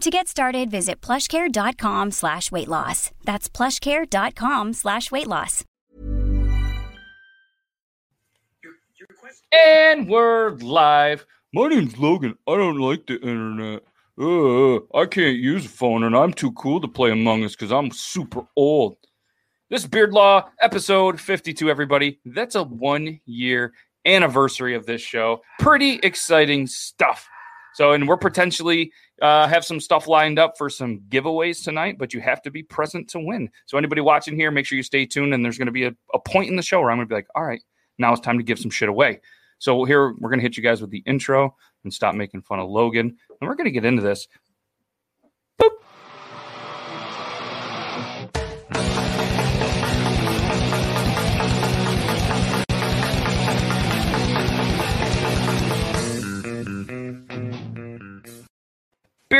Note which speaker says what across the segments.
Speaker 1: To get started, visit plushcare.com slash weight loss. That's plushcare.com slash weight loss.
Speaker 2: And we're live. My name's Logan. I don't like the internet. Uh, I can't use a phone, and I'm too cool to play Among Us because I'm super old. This is Beard Law, episode 52, everybody. That's a one year anniversary of this show. Pretty exciting stuff. So, and we're potentially uh, have some stuff lined up for some giveaways tonight, but you have to be present to win. So, anybody watching here, make sure you stay tuned. And there's going to be a, a point in the show where I'm going to be like, all right, now it's time to give some shit away. So, here we're going to hit you guys with the intro and stop making fun of Logan. And we're going to get into this. Boop.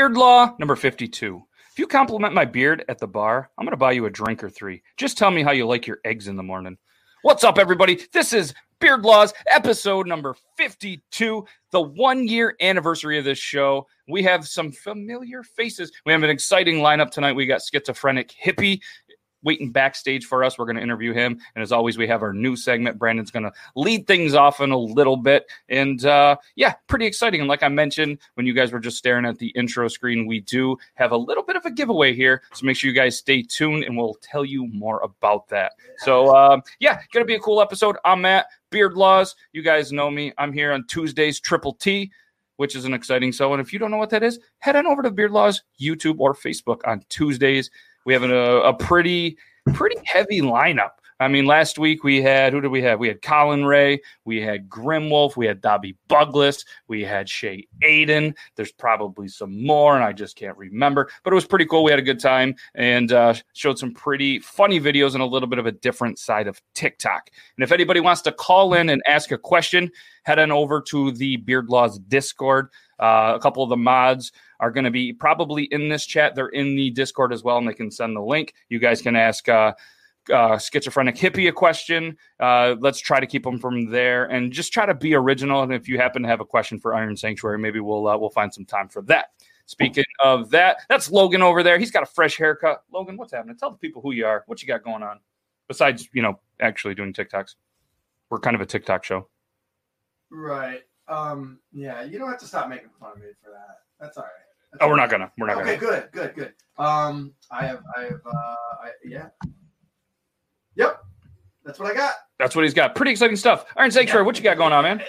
Speaker 2: Beard Law number 52. If you compliment my beard at the bar, I'm going to buy you a drink or three. Just tell me how you like your eggs in the morning. What's up, everybody? This is Beard Laws, episode number 52, the one year anniversary of this show. We have some familiar faces. We have an exciting lineup tonight. We got schizophrenic hippie waiting backstage for us. We're going to interview him. And as always, we have our new segment. Brandon's going to lead things off in a little bit. And uh, yeah, pretty exciting. And like I mentioned, when you guys were just staring at the intro screen, we do have a little bit of a giveaway here. So make sure you guys stay tuned and we'll tell you more about that. So um, yeah, going to be a cool episode. I'm Matt, Beard Laws. You guys know me. I'm here on Tuesdays, Triple T which is an exciting show. And if you don't know what that is, head on over to Beard Laws YouTube or Facebook on Tuesdays. We have a, a pretty pretty heavy lineup. I mean, last week we had who did we have? We had Colin Ray, we had Grimwolf, we had Dobby Buglis, we had Shay Aiden. There's probably some more, and I just can't remember. But it was pretty cool. We had a good time and uh, showed some pretty funny videos and a little bit of a different side of TikTok. And if anybody wants to call in and ask a question, head on over to the Beard Laws Discord. Uh, a couple of the mods are going to be probably in this chat. They're in the Discord as well, and they can send the link. You guys can ask uh, uh, schizophrenic hippie a question. Uh, let's try to keep them from there, and just try to be original. And if you happen to have a question for Iron Sanctuary, maybe we'll uh, we'll find some time for that. Speaking of that, that's Logan over there. He's got a fresh haircut. Logan, what's happening? Tell the people who you are. What you got going on besides you know actually doing TikToks. We're kind of a TikTok show.
Speaker 3: Right. Um, yeah, you don't have to stop making fun of me for that. That's all right. That's
Speaker 2: Oh, we're not gonna. We're not
Speaker 3: okay,
Speaker 2: gonna.
Speaker 3: Okay, good, good, good. Um, I have, I have, uh, I, yeah. Yep, that's what I got.
Speaker 2: That's what he's got. Pretty exciting stuff. Iron Sanctuary, what you got going on, man?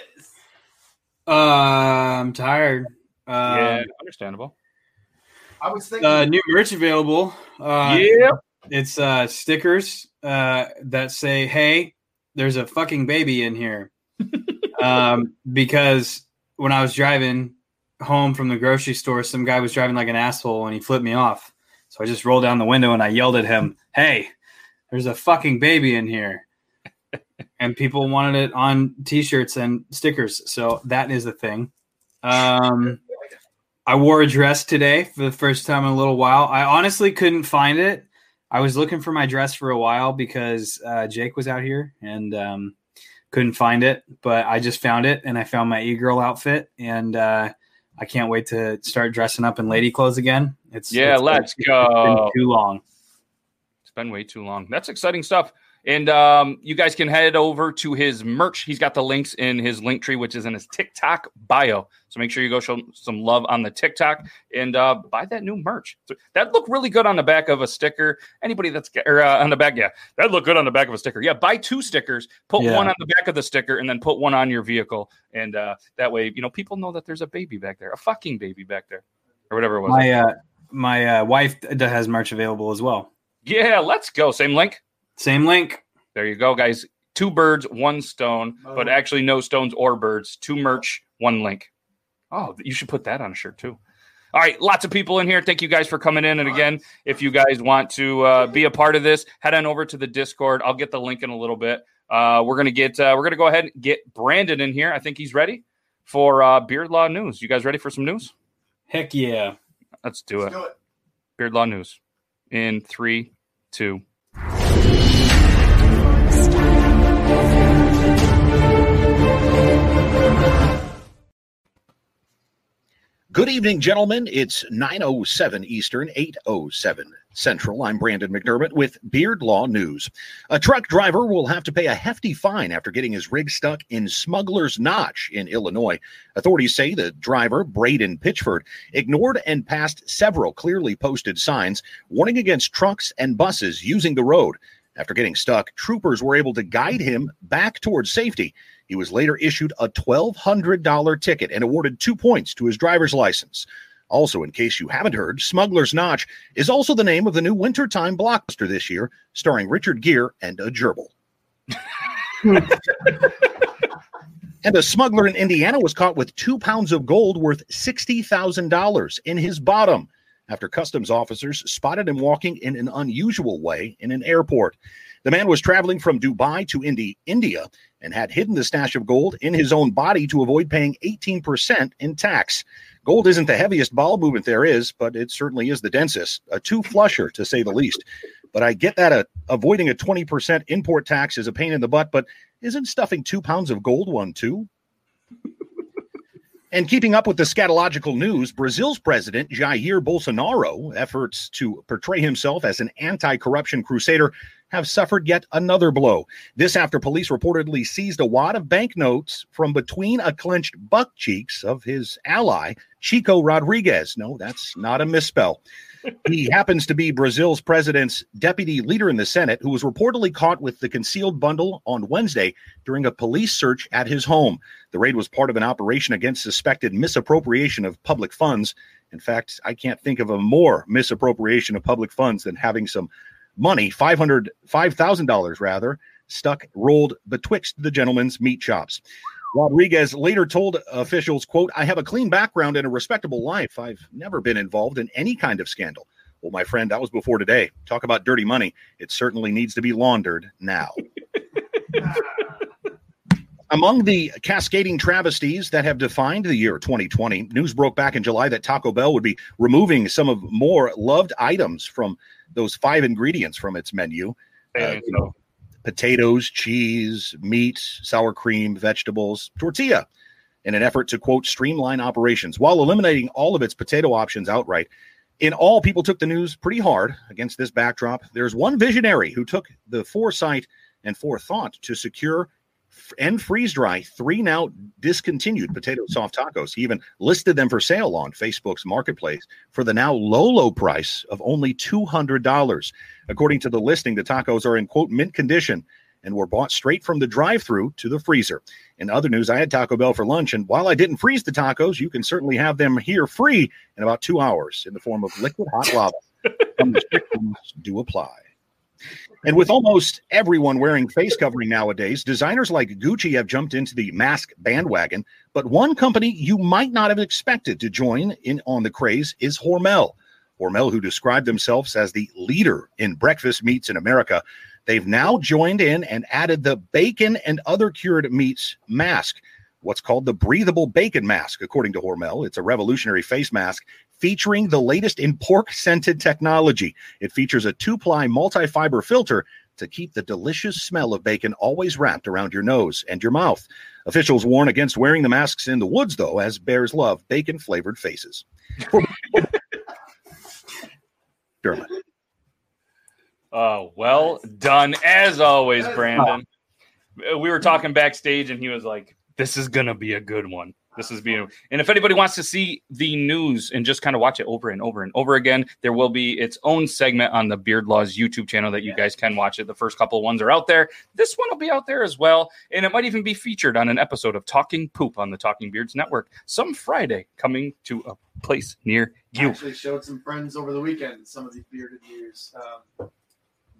Speaker 4: Uh, I'm tired. Uh,
Speaker 2: yeah, understandable.
Speaker 3: I was thinking.
Speaker 4: uh, new merch available. Uh,
Speaker 2: yeah.
Speaker 4: It's uh, stickers uh, that say, "Hey, there's a fucking baby in here." um, because when I was driving home from the grocery store, some guy was driving like an asshole and he flipped me off. So I just rolled down the window and I yelled at him, "Hey, there's a fucking baby in here." and people wanted it on t-shirts and stickers. So that is the thing. Um, I wore a dress today for the first time in a little while. I honestly couldn't find it. I was looking for my dress for a while because uh, Jake was out here and um, couldn't find it, but I just found it and I found my e girl outfit and uh, I can't wait to start dressing up in lady clothes again. It's
Speaker 2: Yeah,
Speaker 4: it's-
Speaker 2: let's
Speaker 4: it's
Speaker 2: go.
Speaker 4: been too long.
Speaker 2: It's been way too long. That's exciting stuff. And um, you guys can head over to his merch. He's got the links in his link tree, which is in his TikTok bio. So make sure you go show some love on the TikTok and uh, buy that new merch. So that looked really good on the back of a sticker. Anybody that's or uh, on the back, yeah, that looked good on the back of a sticker. Yeah, buy two stickers, put
Speaker 4: Yeah.
Speaker 2: one on the back of the sticker, and then put one on your vehicle. And uh, that way, you know, people know that there's a baby back there, a fucking baby back there, or whatever it was.
Speaker 4: My uh, my uh, wife has merch available as well.
Speaker 2: yeah, let's go. Same link.
Speaker 4: Same link.
Speaker 2: There you go, guys. Two birds, one stone, but
Speaker 3: Oh.
Speaker 2: actually no stones or birds. Two merch, one link. Oh, you should put that on a shirt too. All right, lots of people in here. Thank you guys for coming in. And again, if you guys want to uh, be a part of this, head on over to the Discord. I'll get the link in a little bit. Uh, we're gonna get uh, we're gonna go ahead and get Brandon in here. I think he's ready for uh, Beard Law News. You guys ready for some news?
Speaker 4: Heck yeah.
Speaker 2: Let's do
Speaker 3: Let's
Speaker 2: it.
Speaker 3: do it.
Speaker 2: Beard Law News in three, two.
Speaker 5: Good evening, gentlemen. It's 907 Eastern, 807 Central. I'm Brandon McDermott with Beard Law News. A truck driver will have to pay a hefty fine after getting his rig stuck in Smuggler's Notch in Illinois. Authorities say the driver, Braden Pitchford, ignored and passed several clearly posted signs warning against trucks and buses using the road. After getting stuck, troopers were able to guide him back towards safety. He was later issued a $1,200 ticket and awarded two points to his driver's license. Also, in case you haven't heard, Smuggler's Notch is also the name of the new wintertime blockbuster this year, starring Richard Gere and a gerbil. and a smuggler in Indiana was caught with two pounds of gold worth $60,000 in his bottom after customs officers spotted him walking in an unusual way in an airport. The man was traveling from Dubai to Indi- India and had hidden the stash of gold in his own body to avoid paying 18% in tax. Gold isn't the heaviest ball movement there is, but it certainly is the densest, a two flusher to say the least. But I get that uh, avoiding a 20% import tax is a pain in the butt, but isn't stuffing two pounds of gold one too? And keeping up with the scatological news, Brazil's president Jair Bolsonaro efforts to portray himself as an anti-corruption crusader have suffered yet another blow. This after police reportedly seized a wad of banknotes from between a clenched buck cheeks of his ally Chico Rodrigues. No, that's not a misspell. he happens to be Brazil's president's deputy leader in the Senate, who was reportedly caught with the concealed bundle on Wednesday during a police search at his home. The raid was part of an operation against suspected misappropriation of public funds. In fact, I can't think of a more misappropriation of public funds than having some money, five hundred, five thousand dollars rather, stuck rolled betwixt the gentleman's meat chops. Rodrigues later told officials, quote, I have a clean background and a respectable life. I've never been involved in any kind of scandal. Well, my friend, that was before today. Talk about dirty money. It certainly needs to be laundered now. Among the cascading travesties that have defined the year 2020, news broke back in July that Taco Bell would be removing some of more loved items from those five ingredients from its menu. Uh, you know, potatoes, cheese, meat, sour cream, vegetables, tortilla, in an effort to quote streamline operations while eliminating all of its potato options outright. In all, people took the news pretty hard against this backdrop. There's one visionary who took the foresight and forethought to secure and freeze dry three now discontinued potato soft tacos. He even listed them for sale on Facebook's marketplace for the now low, low price of only $200. According to the listing, the tacos are in quote mint condition and were bought straight from the drive through to the freezer. In other news, I had Taco Bell for lunch, and while I didn't freeze the tacos, you can certainly have them here free in about two hours in the form of liquid hot lava. Some restrictions do apply. And with almost everyone wearing face covering nowadays, designers like Gucci have jumped into the mask bandwagon. But one company you might not have expected to join in on the craze is Hormel. Hormel, who described themselves as the leader in breakfast meats in America, they've now joined in and added the bacon and other cured meats mask what's called the breathable bacon mask, according to Hormel. It's a revolutionary face mask featuring the latest in pork scented technology. It features a two ply multi fiber filter to keep the delicious smell of bacon always wrapped around your nose and your mouth. Officials warn against wearing the masks in the woods, though, as bears love bacon flavored faces. Dermot.
Speaker 2: Oh, well done as always, Brandon. We were talking backstage, and he was like, "This is gonna be a good one. This is being." And if anybody wants to see the news and just kind of watch it over and over and over again, there will be its own segment on the Beard Laws YouTube channel that you guys can watch it. The first couple of ones are out there. This one will be out there as well, and it might even be featured on an episode of Talking Poop on the Talking Beards Network some Friday, coming to a place near
Speaker 3: I
Speaker 2: you.
Speaker 3: actually showed some friends over the weekend some of these bearded news. Um,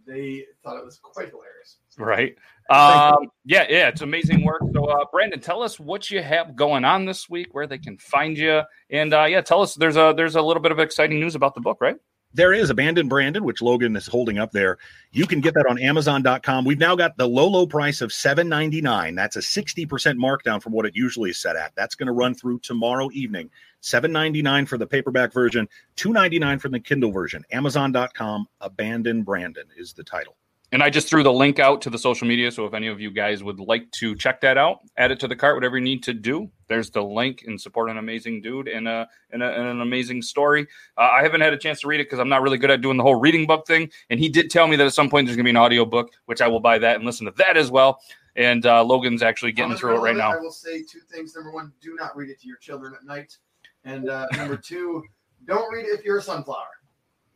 Speaker 3: they thought it was quite hilarious.
Speaker 2: Right. Um, yeah, yeah, it's amazing work. So, uh, Brandon, tell us what you have going on this week, where they can find you, and uh, yeah, tell us there's a there's a little bit of exciting news about the book, right?
Speaker 5: There is Abandoned Brandon, which Logan is holding up there. You can get that on Amazon.com. We've now got the low, low price of $7.99. That's a 60% markdown from what it usually is set at. That's going to run through tomorrow evening. $7.99 for the paperback version, $2.99 for the Kindle version. Amazon.com, Abandoned Brandon is the title.
Speaker 2: And I just threw the link out to the social media. So if any of you guys would like to check that out, add it to the cart, whatever you need to do, there's the link and support an amazing dude and, a, and, a, and an amazing story. Uh, I haven't had a chance to read it because I'm not really good at doing the whole reading book thing. And he did tell me that at some point there's going to be an audio book, which I will buy that and listen to that as well. And uh, Logan's actually getting through it right now.
Speaker 3: I will say two things. Number one, do not read it to your children at night. And uh, number two, don't read it if you're a sunflower.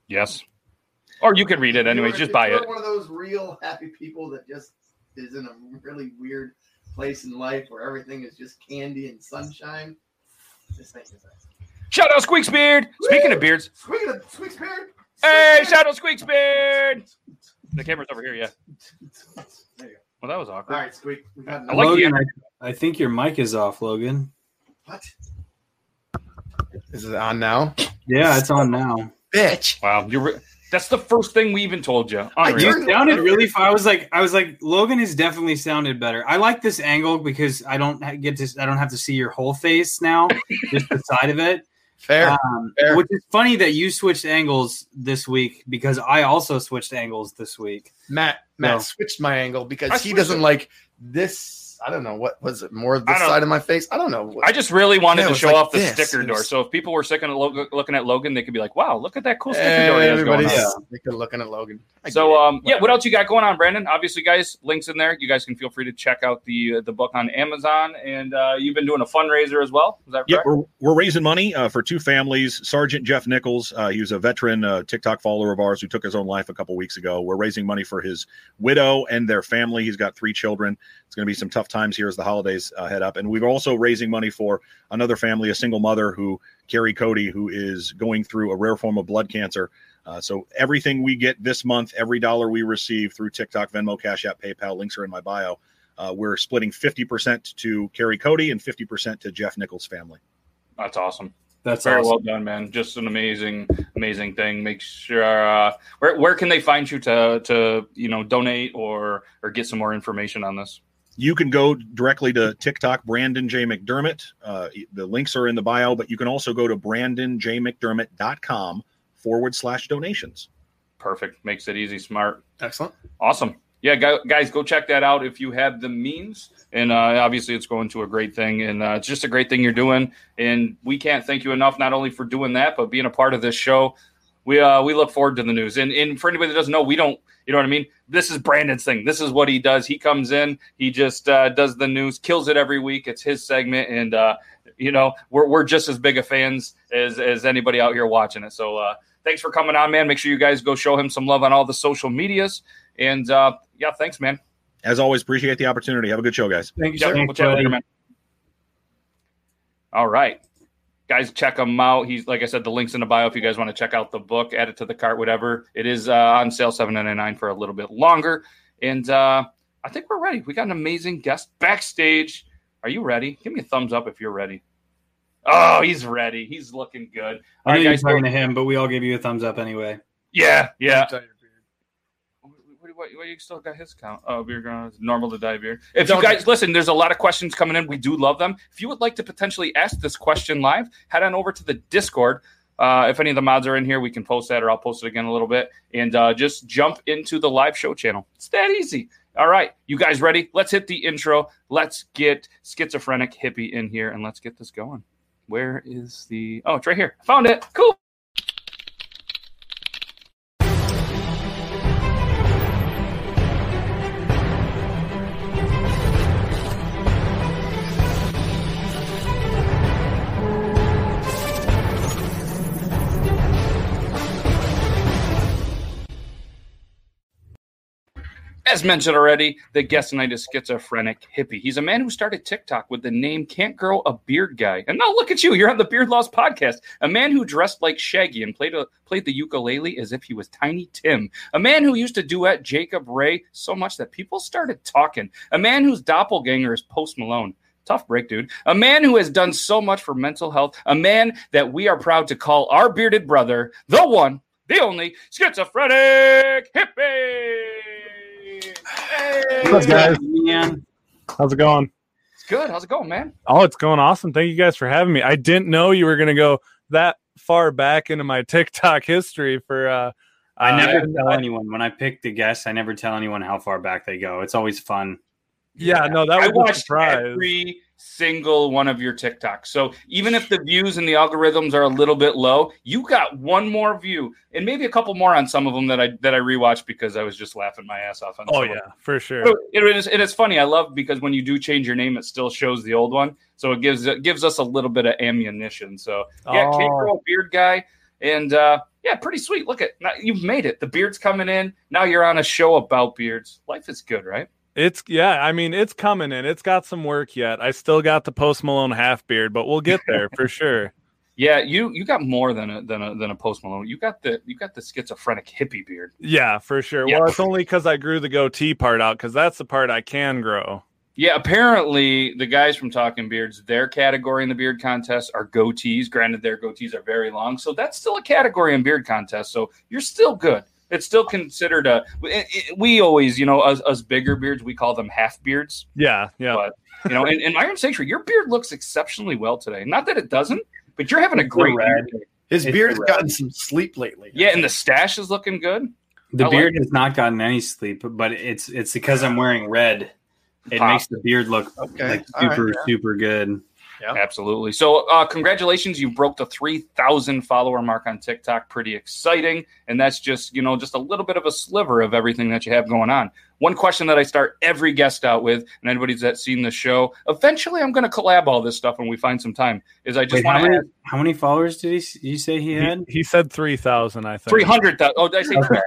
Speaker 2: Yes. Or you can read it anyways. Just buy it.
Speaker 3: One of those real happy people that just is in a really weird place in life where everything is just candy and sunshine. This thing is
Speaker 2: Shout out Squeaks Beard. Speaking of beards,
Speaker 3: Speaking of Squeaks Beard.
Speaker 2: hey, shout out Squeaks Beard. The camera's over here, yeah.
Speaker 3: There you go.
Speaker 2: Well, that was awkward.
Speaker 3: All right, Squeak. We got
Speaker 2: I like the
Speaker 4: Logan, I, I think your mic is off, Logan.
Speaker 3: what?
Speaker 6: Is it on now?
Speaker 4: Yeah, it's on now.
Speaker 6: Bitch.
Speaker 2: Wow, you're re- that's the first thing we even told you.
Speaker 3: I
Speaker 2: Unreal.
Speaker 4: You sounded really. Far. I was like, I was like, Logan has definitely sounded better. I like this angle because I don't get to, I don't have to see your whole face now, just the side of it.
Speaker 6: Fair.
Speaker 4: Um,
Speaker 6: fair.
Speaker 4: Which is funny that you switched angles this week because I also switched angles this week.
Speaker 6: Matt Matt
Speaker 4: No.
Speaker 6: switched my angle because
Speaker 2: I
Speaker 6: he doesn't
Speaker 2: it.
Speaker 6: like this. I don't know what was it more
Speaker 2: I
Speaker 6: this side of my face. I don't know.
Speaker 2: I just really wanted
Speaker 6: Yeah,
Speaker 2: to show
Speaker 6: like
Speaker 2: off the
Speaker 6: this.
Speaker 2: sticker door.
Speaker 6: was-
Speaker 2: So if people were sticking at Logan, looking at Logan, they could be like, "Wow, look at that cool sticker door he has going
Speaker 6: Everybody's
Speaker 2: on."
Speaker 6: yeah. looking at Logan. I
Speaker 2: So, um, yeah, what else you got going on, Brandon? Obviously, guys, links in there. You guys can feel free to check out the uh, the book on Amazon, and uh, you've been doing a fundraiser as well. Is that
Speaker 5: Yep,
Speaker 2: correct?
Speaker 5: we're, we're raising money uh, for two families. Sergeant Jeff Nichols, uh, he was a veteran uh, TikTok follower of ours who took his own life a couple weeks ago. We're raising money for his widow and their family. He's got three children. It's going to be some tough times here as the holidays uh, head up. And we're also raising money for another family, a single mother who, Carrie Cody, who is going through a rare form of blood cancer. Uh, so everything we get this month, every dollar we receive through TikTok, Venmo, Cash App, PayPal, links are in my bio. Uh, we're splitting 50% to Carrie Cody and 50% to Jeff Nichols' family.
Speaker 2: That's awesome.
Speaker 4: That's
Speaker 2: Very
Speaker 4: awesome.
Speaker 2: well done, man. Just an amazing, amazing thing. Make sure uh, where where can they find you to to you know donate or or get some more information on this?
Speaker 5: You can go directly to TikTok, Brandon J. McDermott. Uh, the links are in the bio, but you can also go to brandonjmcdermott.com forward slash donations.
Speaker 2: Perfect. Makes it easy, smart.
Speaker 6: Excellent.
Speaker 2: Awesome. Yeah, guys, go check that out if you have the means. And uh, obviously, it's going to a great thing, and uh, it's just a great thing you're doing. And we can't thank you enough, not only for doing that, but being a part of this show. We uh, we look forward to the news. And and for anybody that doesn't know, we don't. You know what I mean? This is Brandon's thing. This is what he does. He comes in, he just uh, does the news, kills it every week. It's his segment, and uh, you know we're we're just as big of fans as as anybody out here watching it. So uh, thanks for coming on, man. Make sure you guys go show him some love on all the social medias. And uh, yeah, thanks, man.
Speaker 5: As always, appreciate the opportunity. Have a good show, guys.
Speaker 6: Thank you,
Speaker 2: Yep,
Speaker 6: sir.
Speaker 2: we'll chat later, man. All right. Guys, check him out. He's like I said, the link's in the bio if you guys want to check out the book, add it to the cart, whatever. It is uh, on sale seven ninety nine for a little bit longer. And uh, I think we're ready. We got an amazing guest backstage. Are you ready? Give me a thumbs up if you're ready. Oh, he's ready. He's looking good. All
Speaker 4: I know
Speaker 2: right,
Speaker 4: you're
Speaker 2: guys.
Speaker 4: talking to him, but we all gave you a thumbs up anyway.
Speaker 2: Yeah, yeah. What, you still got his count? Oh, beer ground normal to die beer. If you
Speaker 6: Don't-
Speaker 2: guys listen, there's a lot of questions coming in. We do love them. If you would like to potentially ask this question live, head on over to the Discord. Uh, if any of the mods are in here, we can post that, or I'll post it again a little bit, and uh, just jump into the live show channel. It's that easy. All right, you guys ready? Let's hit the intro. Let's get schizophrenic hippie in here, and let's get this going. Where is the? Oh, it's right here. Found it. Cool. As mentioned already, the guest tonight is schizophrenic hippie. He's a man who started TikTok with the name Can't Grow a Beard Guy. And now look at you, you're on the Beard Laws podcast. A man who dressed like Shaggy and played a, played the ukulele as if he was Tiny Tim. A man who used to duet Jacob Ray so much that people started talking. A man whose doppelganger is Post Malone. Tough break, dude. A man who has done so much for mental health. A man that we are proud to call our bearded brother, the one, the only schizophrenic hippie. Hey.
Speaker 7: What's up, guys?
Speaker 4: Man.
Speaker 7: How's it going?
Speaker 2: It's good. How's it going, man?
Speaker 7: Oh, it's going awesome. Thank you guys for having me. I didn't know you were going to go that far back into my TikTok history for. uh
Speaker 4: I
Speaker 7: uh,
Speaker 4: never tell anyone when I pick the guests. I never tell anyone how far back they go. It's always fun.
Speaker 7: Yeah, no, that
Speaker 2: I
Speaker 7: was a
Speaker 2: watched
Speaker 7: surprise.
Speaker 2: every single one of your TikToks. So even if the views and the algorithms are a little bit low, you got one more view and maybe a couple more on some of them that I that I rewatched because I was just laughing my ass off on.
Speaker 7: Oh yeah, for sure.
Speaker 2: So It is it is funny. I love because when you do change your name, it still shows the old one. So it gives it gives us a little bit of ammunition. So yeah,
Speaker 7: Oh.
Speaker 2: Can't Grow Beard Guy. And uh yeah, pretty sweet. Look at now you've made it. The beard's coming in. Now you're on a show about beards. Life is good, right?
Speaker 7: It's yeah, I mean it's coming in. It's got some work yet. I still got the post Malone half beard, but we'll get there for sure.
Speaker 2: Yeah, you you got more than a than a than a post Malone. You got the you got the schizophrenic hippie beard.
Speaker 7: Yeah, for sure.
Speaker 2: Yeah.
Speaker 7: Well, it's only because I grew the goatee part out because that's the part I can grow.
Speaker 2: Yeah, apparently the guys from Talking Beards, their category in the beard contest are goatees. Granted, their goatees are very long, so that's still a category in beard contest. So you're still good. It's still considered a. it- it- We always, you know, us, us bigger beards, we call them half beards.
Speaker 7: Yeah, yeah.
Speaker 2: But you know, in, in Iron Sanctuary, your beard looks exceptionally well today. Not that it doesn't, but you're having a great
Speaker 4: red.
Speaker 6: His
Speaker 4: It's
Speaker 6: beard's
Speaker 4: red.
Speaker 6: gotten some sleep lately.
Speaker 2: Yeah, and the stash is looking good.
Speaker 4: The
Speaker 2: I like
Speaker 4: beard has not gotten any sleep, but it's it's because I'm wearing red. It
Speaker 2: Pop.
Speaker 4: makes the beard look
Speaker 6: Okay.
Speaker 4: like
Speaker 6: all right,
Speaker 4: super
Speaker 6: yeah.
Speaker 4: super good.
Speaker 6: Yep.
Speaker 2: Absolutely. So, uh, congratulations, you broke the 3,000 follower mark on TikTok. Pretty exciting. And that's just, you know, just a little bit of a sliver of everything that you have going on. One question that I start every guest out with, and anybody that's seen the show, eventually I'm going to collab all this stuff when we find some time, is I just want to ask
Speaker 4: how many followers did he you say he had?
Speaker 7: He, he said three thousand. I think
Speaker 2: 300,000. Oh, did I say
Speaker 4: Okay.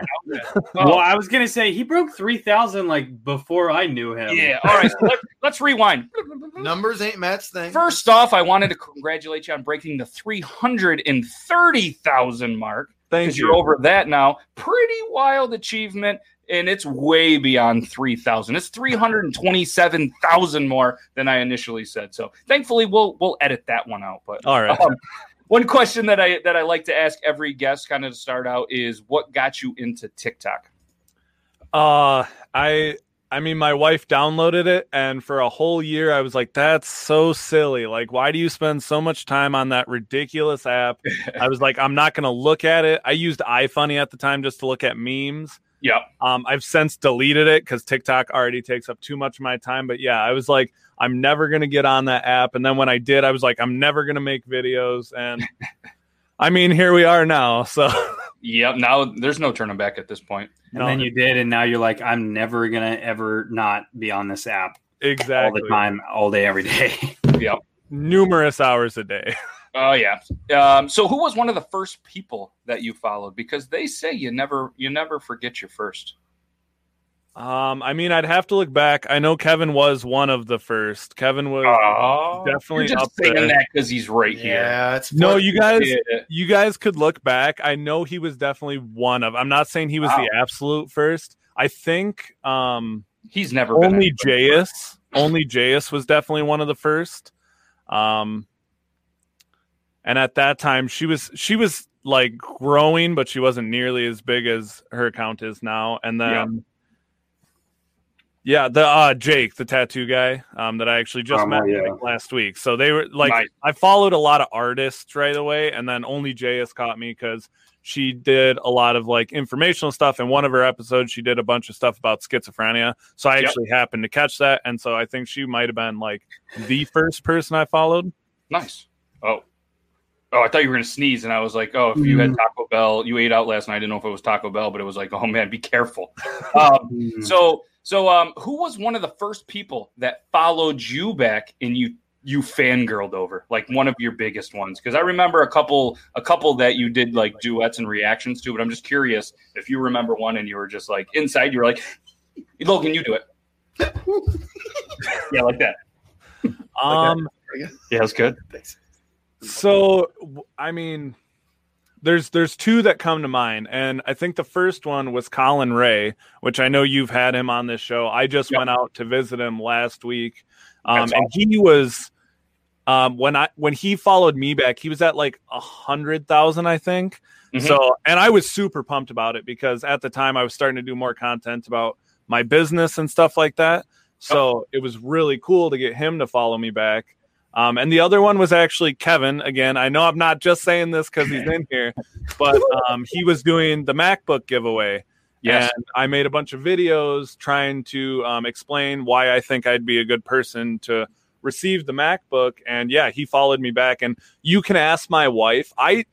Speaker 2: Oh,
Speaker 4: Well, I was gonna say he broke three thousand like before I knew him.
Speaker 2: yeah. All right. So let, let's rewind.
Speaker 6: Numbers ain't Matt's thing.
Speaker 2: First off, I wanted to congratulate you on breaking the 330,000 mark.
Speaker 7: Thank
Speaker 2: because
Speaker 7: you.
Speaker 2: you're over that now. Pretty wild achievement, and it's way beyond three thousand. It's three hundred and twenty-seven thousand more than I initially said. So thankfully, we'll we'll edit that one out. But
Speaker 7: All right.
Speaker 2: um, one question that I that I like to ask every guest, kind of to start out, is what got you into TikTok?
Speaker 7: Uh, I I mean, my wife downloaded it, and for a whole year, I was like, "That's so silly! Like, why do you spend so much time on that ridiculous app?" I was like, "I'm not going to look at it." I used iFunny at the time just to look at memes.
Speaker 2: Yeah,
Speaker 7: Um, I've since deleted it because TikTok already takes up too much of my time. But yeah, I was like, I'm never gonna get on that app. And then when I did, I was like, I'm never gonna make videos. And I mean, here we are now. So
Speaker 2: yep. Now there's no turning back at this point.
Speaker 4: And
Speaker 7: No.
Speaker 4: then you did, and now you're like, I'm never gonna ever not be on this app
Speaker 7: exactly,
Speaker 4: all the time, all day, every day.
Speaker 2: Yep.
Speaker 7: numerous hours a day.
Speaker 2: Oh yeah. Um, so who was one of the first people that you followed? Because they say you never you never forget your first.
Speaker 7: Um, I mean, I'd have to look back. I know Kevin was one of the first. Kevin was
Speaker 2: Oh,
Speaker 7: definitely
Speaker 2: You're just
Speaker 7: up
Speaker 2: saying
Speaker 7: there.
Speaker 2: that because he's right here.
Speaker 6: Yeah, it's
Speaker 7: No, you guys,
Speaker 2: Yeah.
Speaker 7: you guys could look back. I know he was definitely one of. I'm not saying he was
Speaker 2: Wow.
Speaker 7: the absolute first. I think um
Speaker 2: He's never
Speaker 7: only
Speaker 2: anybody.
Speaker 7: Jayus, only Jayus was definitely one of the first. Um, and at that time, she was she was like growing, but she wasn't nearly as big as her account is now. And then, Yeah, the uh Jake, the tattoo guy, um, that I actually just
Speaker 4: Um,
Speaker 7: met
Speaker 4: yeah.
Speaker 7: like, last week. So they were like,
Speaker 2: Nice.
Speaker 7: I followed a lot of artists right away, and then only Jayus caught me because she did a lot of like informational stuff. In one of her episodes, she did a bunch of stuff about schizophrenia. So I
Speaker 2: Yep.
Speaker 7: actually happened to catch that, and so I think she might have been like the first person I followed.
Speaker 2: Nice. Oh. Oh, I thought you were gonna sneeze, and I was like, "Oh, if you had Taco Bell, you ate out last night." I didn't know if it was Taco Bell, but it was like, "Oh man, be careful." Um,
Speaker 4: Mm.
Speaker 2: so, so, um, who was one of the first people that followed you back and you you fangirled over, like one of your biggest ones? Because I remember a couple, a couple that you did like duets and reactions to. But I'm just curious if you remember one and you were just like inside, you were like, "Logan, you do it." yeah, like that.
Speaker 7: Um,
Speaker 2: Yeah, that's good.
Speaker 7: So I mean, there's there's two that come to mind, and I think the first one was Colin Ray, which I know you've had him on this show. I just
Speaker 2: Yep.
Speaker 7: went out to visit him last week, um,
Speaker 2: That's
Speaker 7: and he was um, when I when he followed me back, he was at like a hundred thousand, I think.
Speaker 2: Mhm.
Speaker 7: So, and I was super pumped about it because at the time I was starting to do more content about my business and stuff like that. So it was really cool to get him to follow me back. Um, and the other one was actually Kevin. Again, I know I'm not just saying this because he's in here, but um, he was doing the MacBook giveaway.
Speaker 2: Yes.
Speaker 7: And I made a bunch of videos trying to um, explain why I think I'd be a good person to receive the MacBook. And yeah, he followed me back. And you can ask my wife. I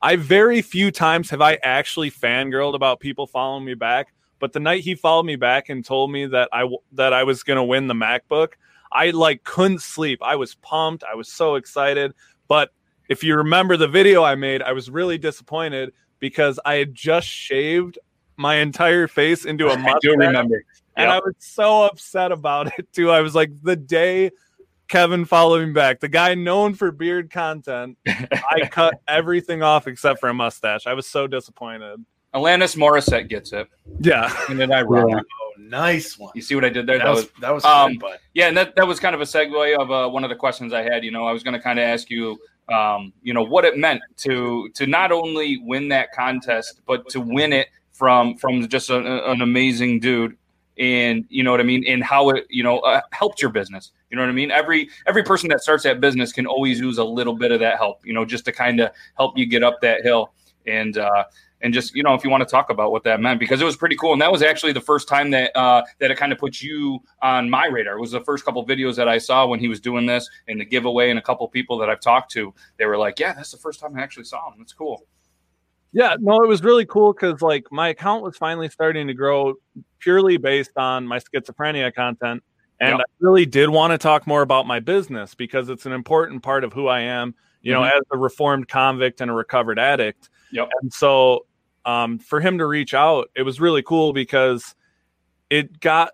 Speaker 7: I very few times have I actually fangirled about people following me back. But the night he followed me back and told me that I that I was gonna win the MacBook, I like couldn't sleep. I was pumped. I was so excited. But if you remember the video I made, I was really disappointed because I had just shaved my entire face into a mustache.
Speaker 2: do remember.
Speaker 7: And
Speaker 2: Yep.
Speaker 7: I was so upset about it too. I was like, the day Kevin followed me back, the guy known for beard content, I cut everything off except for a mustache. I was so disappointed.
Speaker 2: Alanis Morissette gets it.
Speaker 7: Yeah.
Speaker 2: And then I rock.
Speaker 4: Yeah.
Speaker 6: Oh, nice one.
Speaker 2: You see what I did there?
Speaker 6: That was that was
Speaker 2: um,
Speaker 6: good, but
Speaker 2: Yeah, and that, that was kind of a segue of uh, one of the questions I had. You know, I was going to kind of ask you, um, you know, what it meant to to not only win that contest, but to win it from from just a, an amazing dude, and you know what I mean, and how it you know uh, helped your business. You know what I mean? Every every person that starts that business can always use a little bit of that help. You know, just to kind of help you get up that hill, and uh, and just you know if you want to talk about what that meant because it was pretty cool and that was actually the first time that uh, that it kind of put you on my radar it was the first couple videos that i saw when he was doing this and the giveaway and a couple people that i've talked to they were like yeah that's the first time i actually saw him that's cool
Speaker 7: Yeah, no, it was really cool because like my account was finally starting to grow purely based on my schizophrenia content. And
Speaker 2: Yep.
Speaker 7: I really did want to talk more about my business because it's an important part of who I am, you know,
Speaker 2: Mhm.
Speaker 7: as a reformed convict and a recovered addict.
Speaker 2: Yep.
Speaker 7: And so um, for him to reach out, it was really cool because it got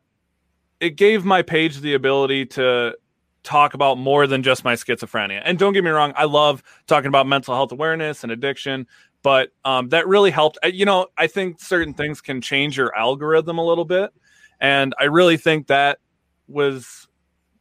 Speaker 7: it gave my page the ability to talk about more than just my schizophrenia. And don't get me wrong, I love talking about mental health awareness and addiction, but um, that really helped. You know, I think certain things can change your algorithm a little bit, and I really think that was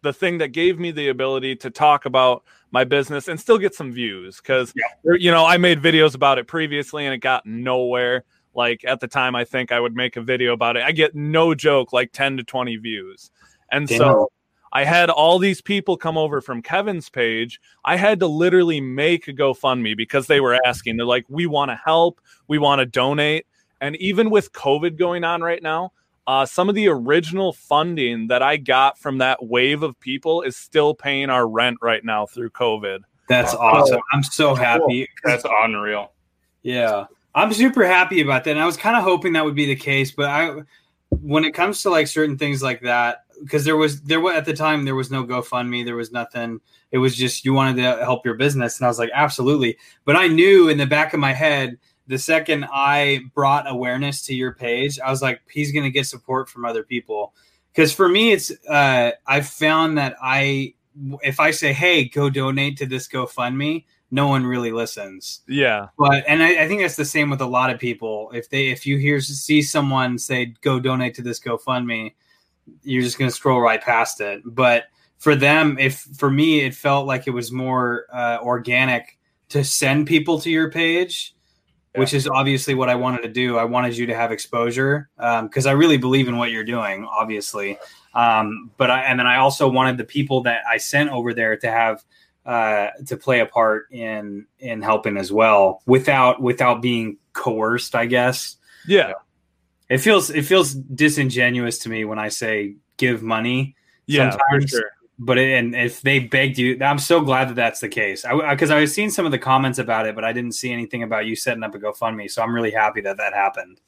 Speaker 7: the thing that gave me the ability to talk about my business and still get some views because er, you know I made videos about it previously and it got nowhere. Like at the time, I think I would make a video about it. I get no joke, like 10 to 20 views. And
Speaker 4: Damn.
Speaker 7: so I had all these people come over from Kevin's page. I had to literally make a GoFundMe because they were asking. They're like, we want to help, we want to donate. And even with COVID going on right now, uh, some of the original funding that I got from that wave of people is still paying our rent right now through COVID.
Speaker 4: That's awesome. I'm so happy.
Speaker 2: that's unreal
Speaker 4: Yeah. I'm super happy about that. And I was kind of hoping that would be the case, but I when it comes to like certain things like that, because there was there was at the time there was no GoFundMe, there was nothing. It was just you wanted to help your business. And I was like, absolutely. But I knew in the back of my head, the second I brought awareness to your page, I was like, he's gonna get support from other people. Because for me, it's uh I've found that I if I say, hey, go donate to this GoFundMe, no one really listens
Speaker 7: Yeah.
Speaker 4: but and I, I think that's the same with a lot of people if they if you hear see someone say go donate to this gofundme you're just going to scroll right past it but for them if for me it felt like it was more uh, organic to send people to your page which is obviously what i wanted to do i wanted you to have exposure because i really believe in what you're doing obviously Um, but I, and then I also wanted the people that I sent over there to have uh, to play a part in in helping as well without without being coerced. I guess.
Speaker 7: Yeah.
Speaker 4: It feels it feels disingenuous to me when I say give money.
Speaker 7: Yeah, for sure.
Speaker 4: But it, and if they begged you, I'm so glad that that's the case. I because I, was seeing some of the comments about it, but I didn't see anything about you setting up a GoFundMe. So I'm really happy that that happened.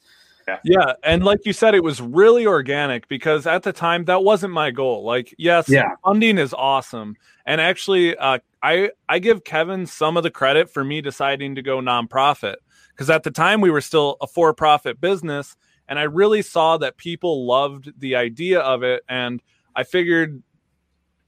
Speaker 7: Yeah, and like you said, it was really organic because at the time that wasn't my goal. Like, yes,
Speaker 4: Yeah.
Speaker 7: funding is awesome, and actually, uh, I I give Kevin some of the credit for me deciding to go nonprofit because at the time we were still a for-profit business, and I really saw that people loved the idea of it, and I figured,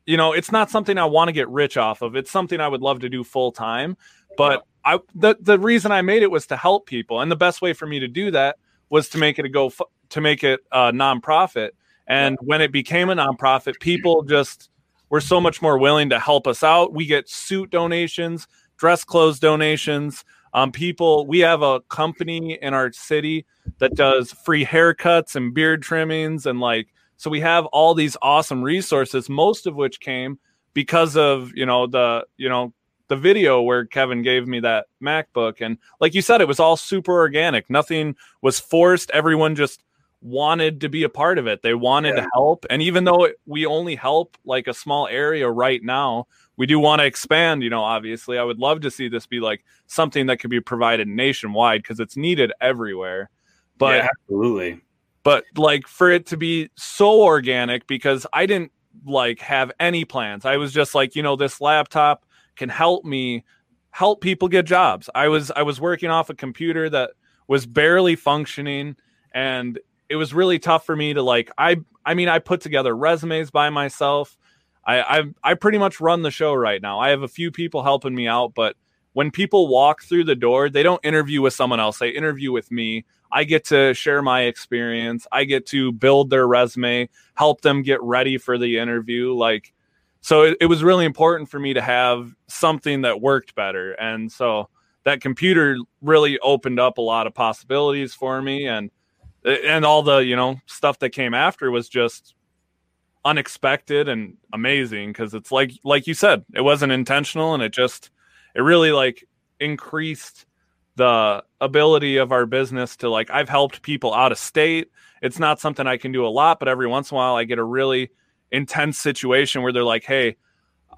Speaker 7: you know, it's not something I want to get rich off of. It's something I would love to do full time, but I the the reason I made it was to help people, and the best way for me to do that was to make it a go to make it a nonprofit. And when it became a nonprofit, people just were so much more willing to help us out. We get suit donations, dress clothes donations. Um, people, we have a company in our city that does free haircuts and beard trimmings, and like, so we have all these awesome resources. Most of which came because of you know the you know the video where Kevin gave me that MacBook. And like you said, it was all super organic. Nothing was forced. Everyone just wanted to be a part of it. They wanted to help. And even though it, we only help like a small area right now, we do want to expand. You know, obviously, I would love to see this be like something that could be provided nationwide because it's needed everywhere. But
Speaker 4: Yeah, absolutely.
Speaker 7: But like for it to be so organic because I didn't like have any plans. I was just like, you know, this laptop can help me help people get jobs. I was I was working off a computer that was barely functioning and it was really tough for me to like I I mean I put together resumes by myself. I I I pretty much run the show right now. I have a few people helping me out, but when people walk through the door, they don't interview with someone else. They interview with me. I get to share my experience. I get to build their resume, help them get ready for the interview. Like, so it, it was really important for me to have something that worked better. And so that computer really opened up a lot of possibilities for me. And, and all the, you know, stuff that came after was just unexpected and amazing because it's like, like you said, it wasn't intentional and it just, it really like increased the ability of our business to like I've helped people out of state. It's not something I can do a lot, but every once in a while I get a really intense situation where they're like, "Hey,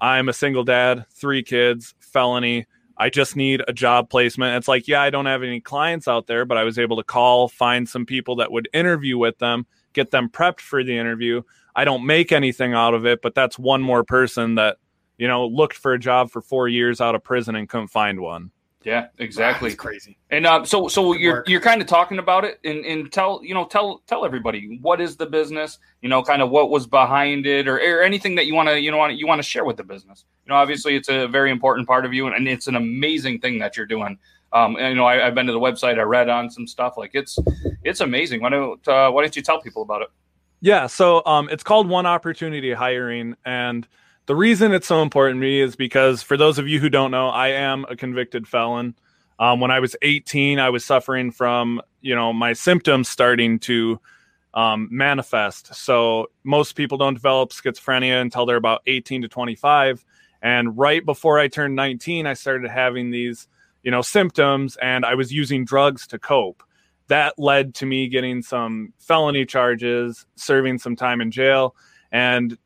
Speaker 7: I'm a single dad, 3 kids, felony. I just need a job placement." It's like, "Yeah, I don't have any clients out there, but I was able to call, find some people that would interview with them, get them prepped for the interview. I don't make anything out of it, but that's one more person that, you know, looked for a job for 4 years out of prison and couldn't find one."
Speaker 2: Yeah, exactly.
Speaker 6: That's crazy.
Speaker 2: And uh, so, so you're
Speaker 6: work.
Speaker 2: you're kind of talking about it, and, and tell you know tell tell everybody what is the business, you know, kind of what was behind it, or, or anything that you want to you know want you want to share with the business. You know, obviously it's a very important part of you, and, and it's an amazing thing that you're doing. Um, and, you know, I, I've been to the website, I read on some stuff, like it's it's amazing. Why don't uh, why don't you tell people about it?
Speaker 7: Yeah, so um, it's called One Opportunity Hiring, and the reason it's so important to me is because for those of you who don't know, I am a convicted felon. Um, when I was 18, I was suffering from you know my symptoms starting to um, manifest. So most people don't develop schizophrenia until they're about 18 to 25, and right before I turned 19, I started having these you know symptoms, and I was using drugs to cope that led to me getting some felony charges, serving some time in jail. And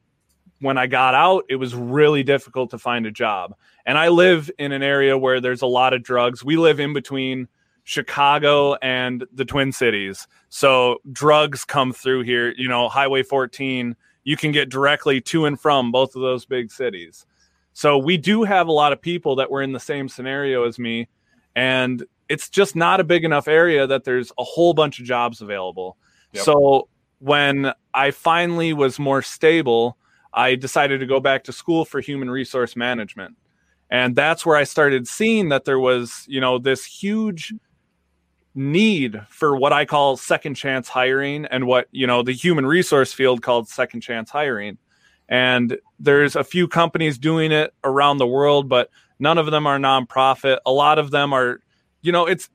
Speaker 7: when I got out, it was really difficult to find a job. And I live in an area where there's a lot of drugs. We live in between Chicago and the Twin Cities. So drugs come through here, you know, Highway 14, you can get directly to and from both of those big cities. So we do have a lot of people that were in the same scenario as me. And it's just not a big enough area that there's a whole bunch of jobs available.
Speaker 2: Yep.
Speaker 7: So when I finally was more stable, I decided to go back to school for human resource management. And that's where I started seeing that there was, you know, this huge need for what I call second chance hiring and what, you know, the human resource field called second chance hiring. And there's a few companies doing it around the world, but none of them are nonprofit. A lot of them are, you know, it's,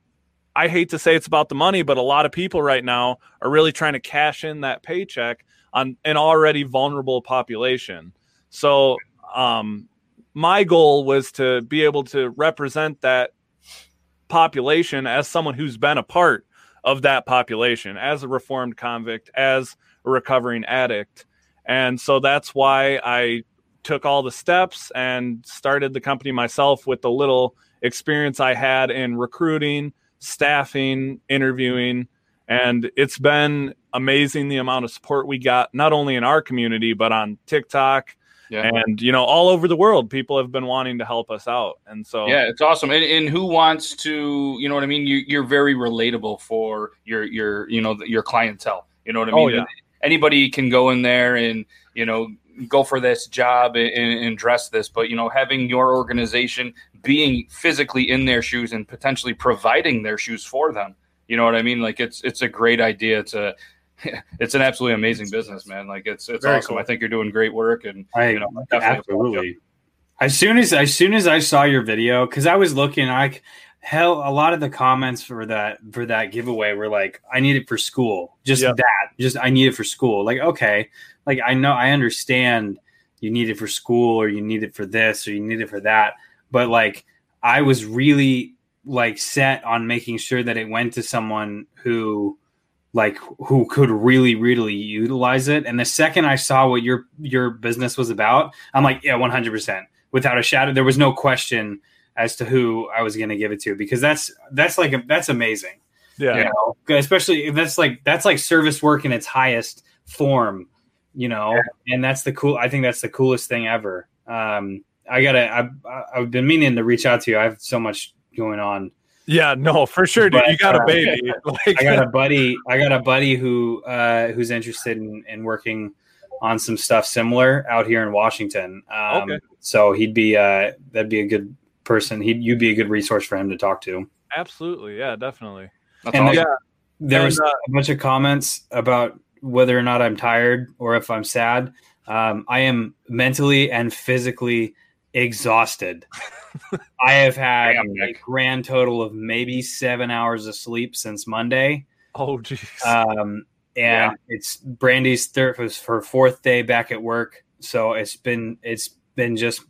Speaker 7: I hate to say it's about the money, but a lot of people right now are really trying to cash in that paycheck. On an already vulnerable population. So, um, my goal was to be able to represent that population as someone who's been a part of that population, as a reformed convict, as a recovering addict. And so that's why I took all the steps and started the company myself with the little experience I had in recruiting, staffing, interviewing. And it's been amazing the amount of support we got, not only in our community, but on TikTok.
Speaker 2: Yeah.
Speaker 7: And, you know, all over the world, people have been wanting to help us out. And so,
Speaker 2: Yeah, it's awesome. And, and who wants to, you know what I mean? You, you're very relatable for your, your, you know, your clientele. You know what I mean?
Speaker 7: Oh,
Speaker 2: mean?
Speaker 7: yeah.
Speaker 2: Anybody can go in there and, you know, go for this job and, and dress this, but you know, having your organization being physically in their shoes and potentially providing their shoes for them. You know what I mean? Like it's it's a great idea to it's an absolutely amazing business, man. Like it's it's
Speaker 4: Very
Speaker 2: awesome.
Speaker 4: cool.
Speaker 2: I think you're doing great work and
Speaker 4: I
Speaker 2: you know, definitely
Speaker 4: absolutely. As soon as as soon as I saw your video, because I was looking, I hell a lot of the comments for that for that giveaway were like, I need it for school. Just
Speaker 7: Yeah.
Speaker 4: that. Just I need it for school. Like, okay, like I know I understand you need it for school or you need it for this or you need it for that. But like I was really like set on making sure that it went to someone who like who could really really utilize it. And the second i saw what your your business was about i'm like yeah 100% without a shadow there was no question as to who i was going to give it to because that's that's like a, that's amazing.
Speaker 7: Yeah.
Speaker 4: you know especially if that's like that's like service work in its highest form you know? And that's the cool i think that's the coolest thing ever. Um i gotta i've, I've been meaning to reach out to you. I have so much going on
Speaker 7: Yeah, no, for sure, dude.
Speaker 4: But,
Speaker 7: you got a
Speaker 4: uh,
Speaker 7: baby. Like,
Speaker 4: I got a buddy. I got a buddy who uh, who's interested in, in working on some stuff similar out here in Washington. Um,
Speaker 7: Okay.
Speaker 4: So he'd be uh, that'd be a good person. He'd you'd be a good resource for him to talk to.
Speaker 7: absolutely. Yeah, definitely.
Speaker 2: That's
Speaker 4: And
Speaker 2: awesome.
Speaker 7: Yeah.
Speaker 4: There
Speaker 7: And,
Speaker 4: was
Speaker 7: uh,
Speaker 4: a bunch of comments about whether or not I'm tired or if I'm sad. Um, I am mentally and physically exhausted. I have had a grand total of maybe seven hours of sleep since Monday.
Speaker 7: Oh, jeez.
Speaker 4: Um, and it's Brandy's third was her fourth day back at work. So it's been it's been just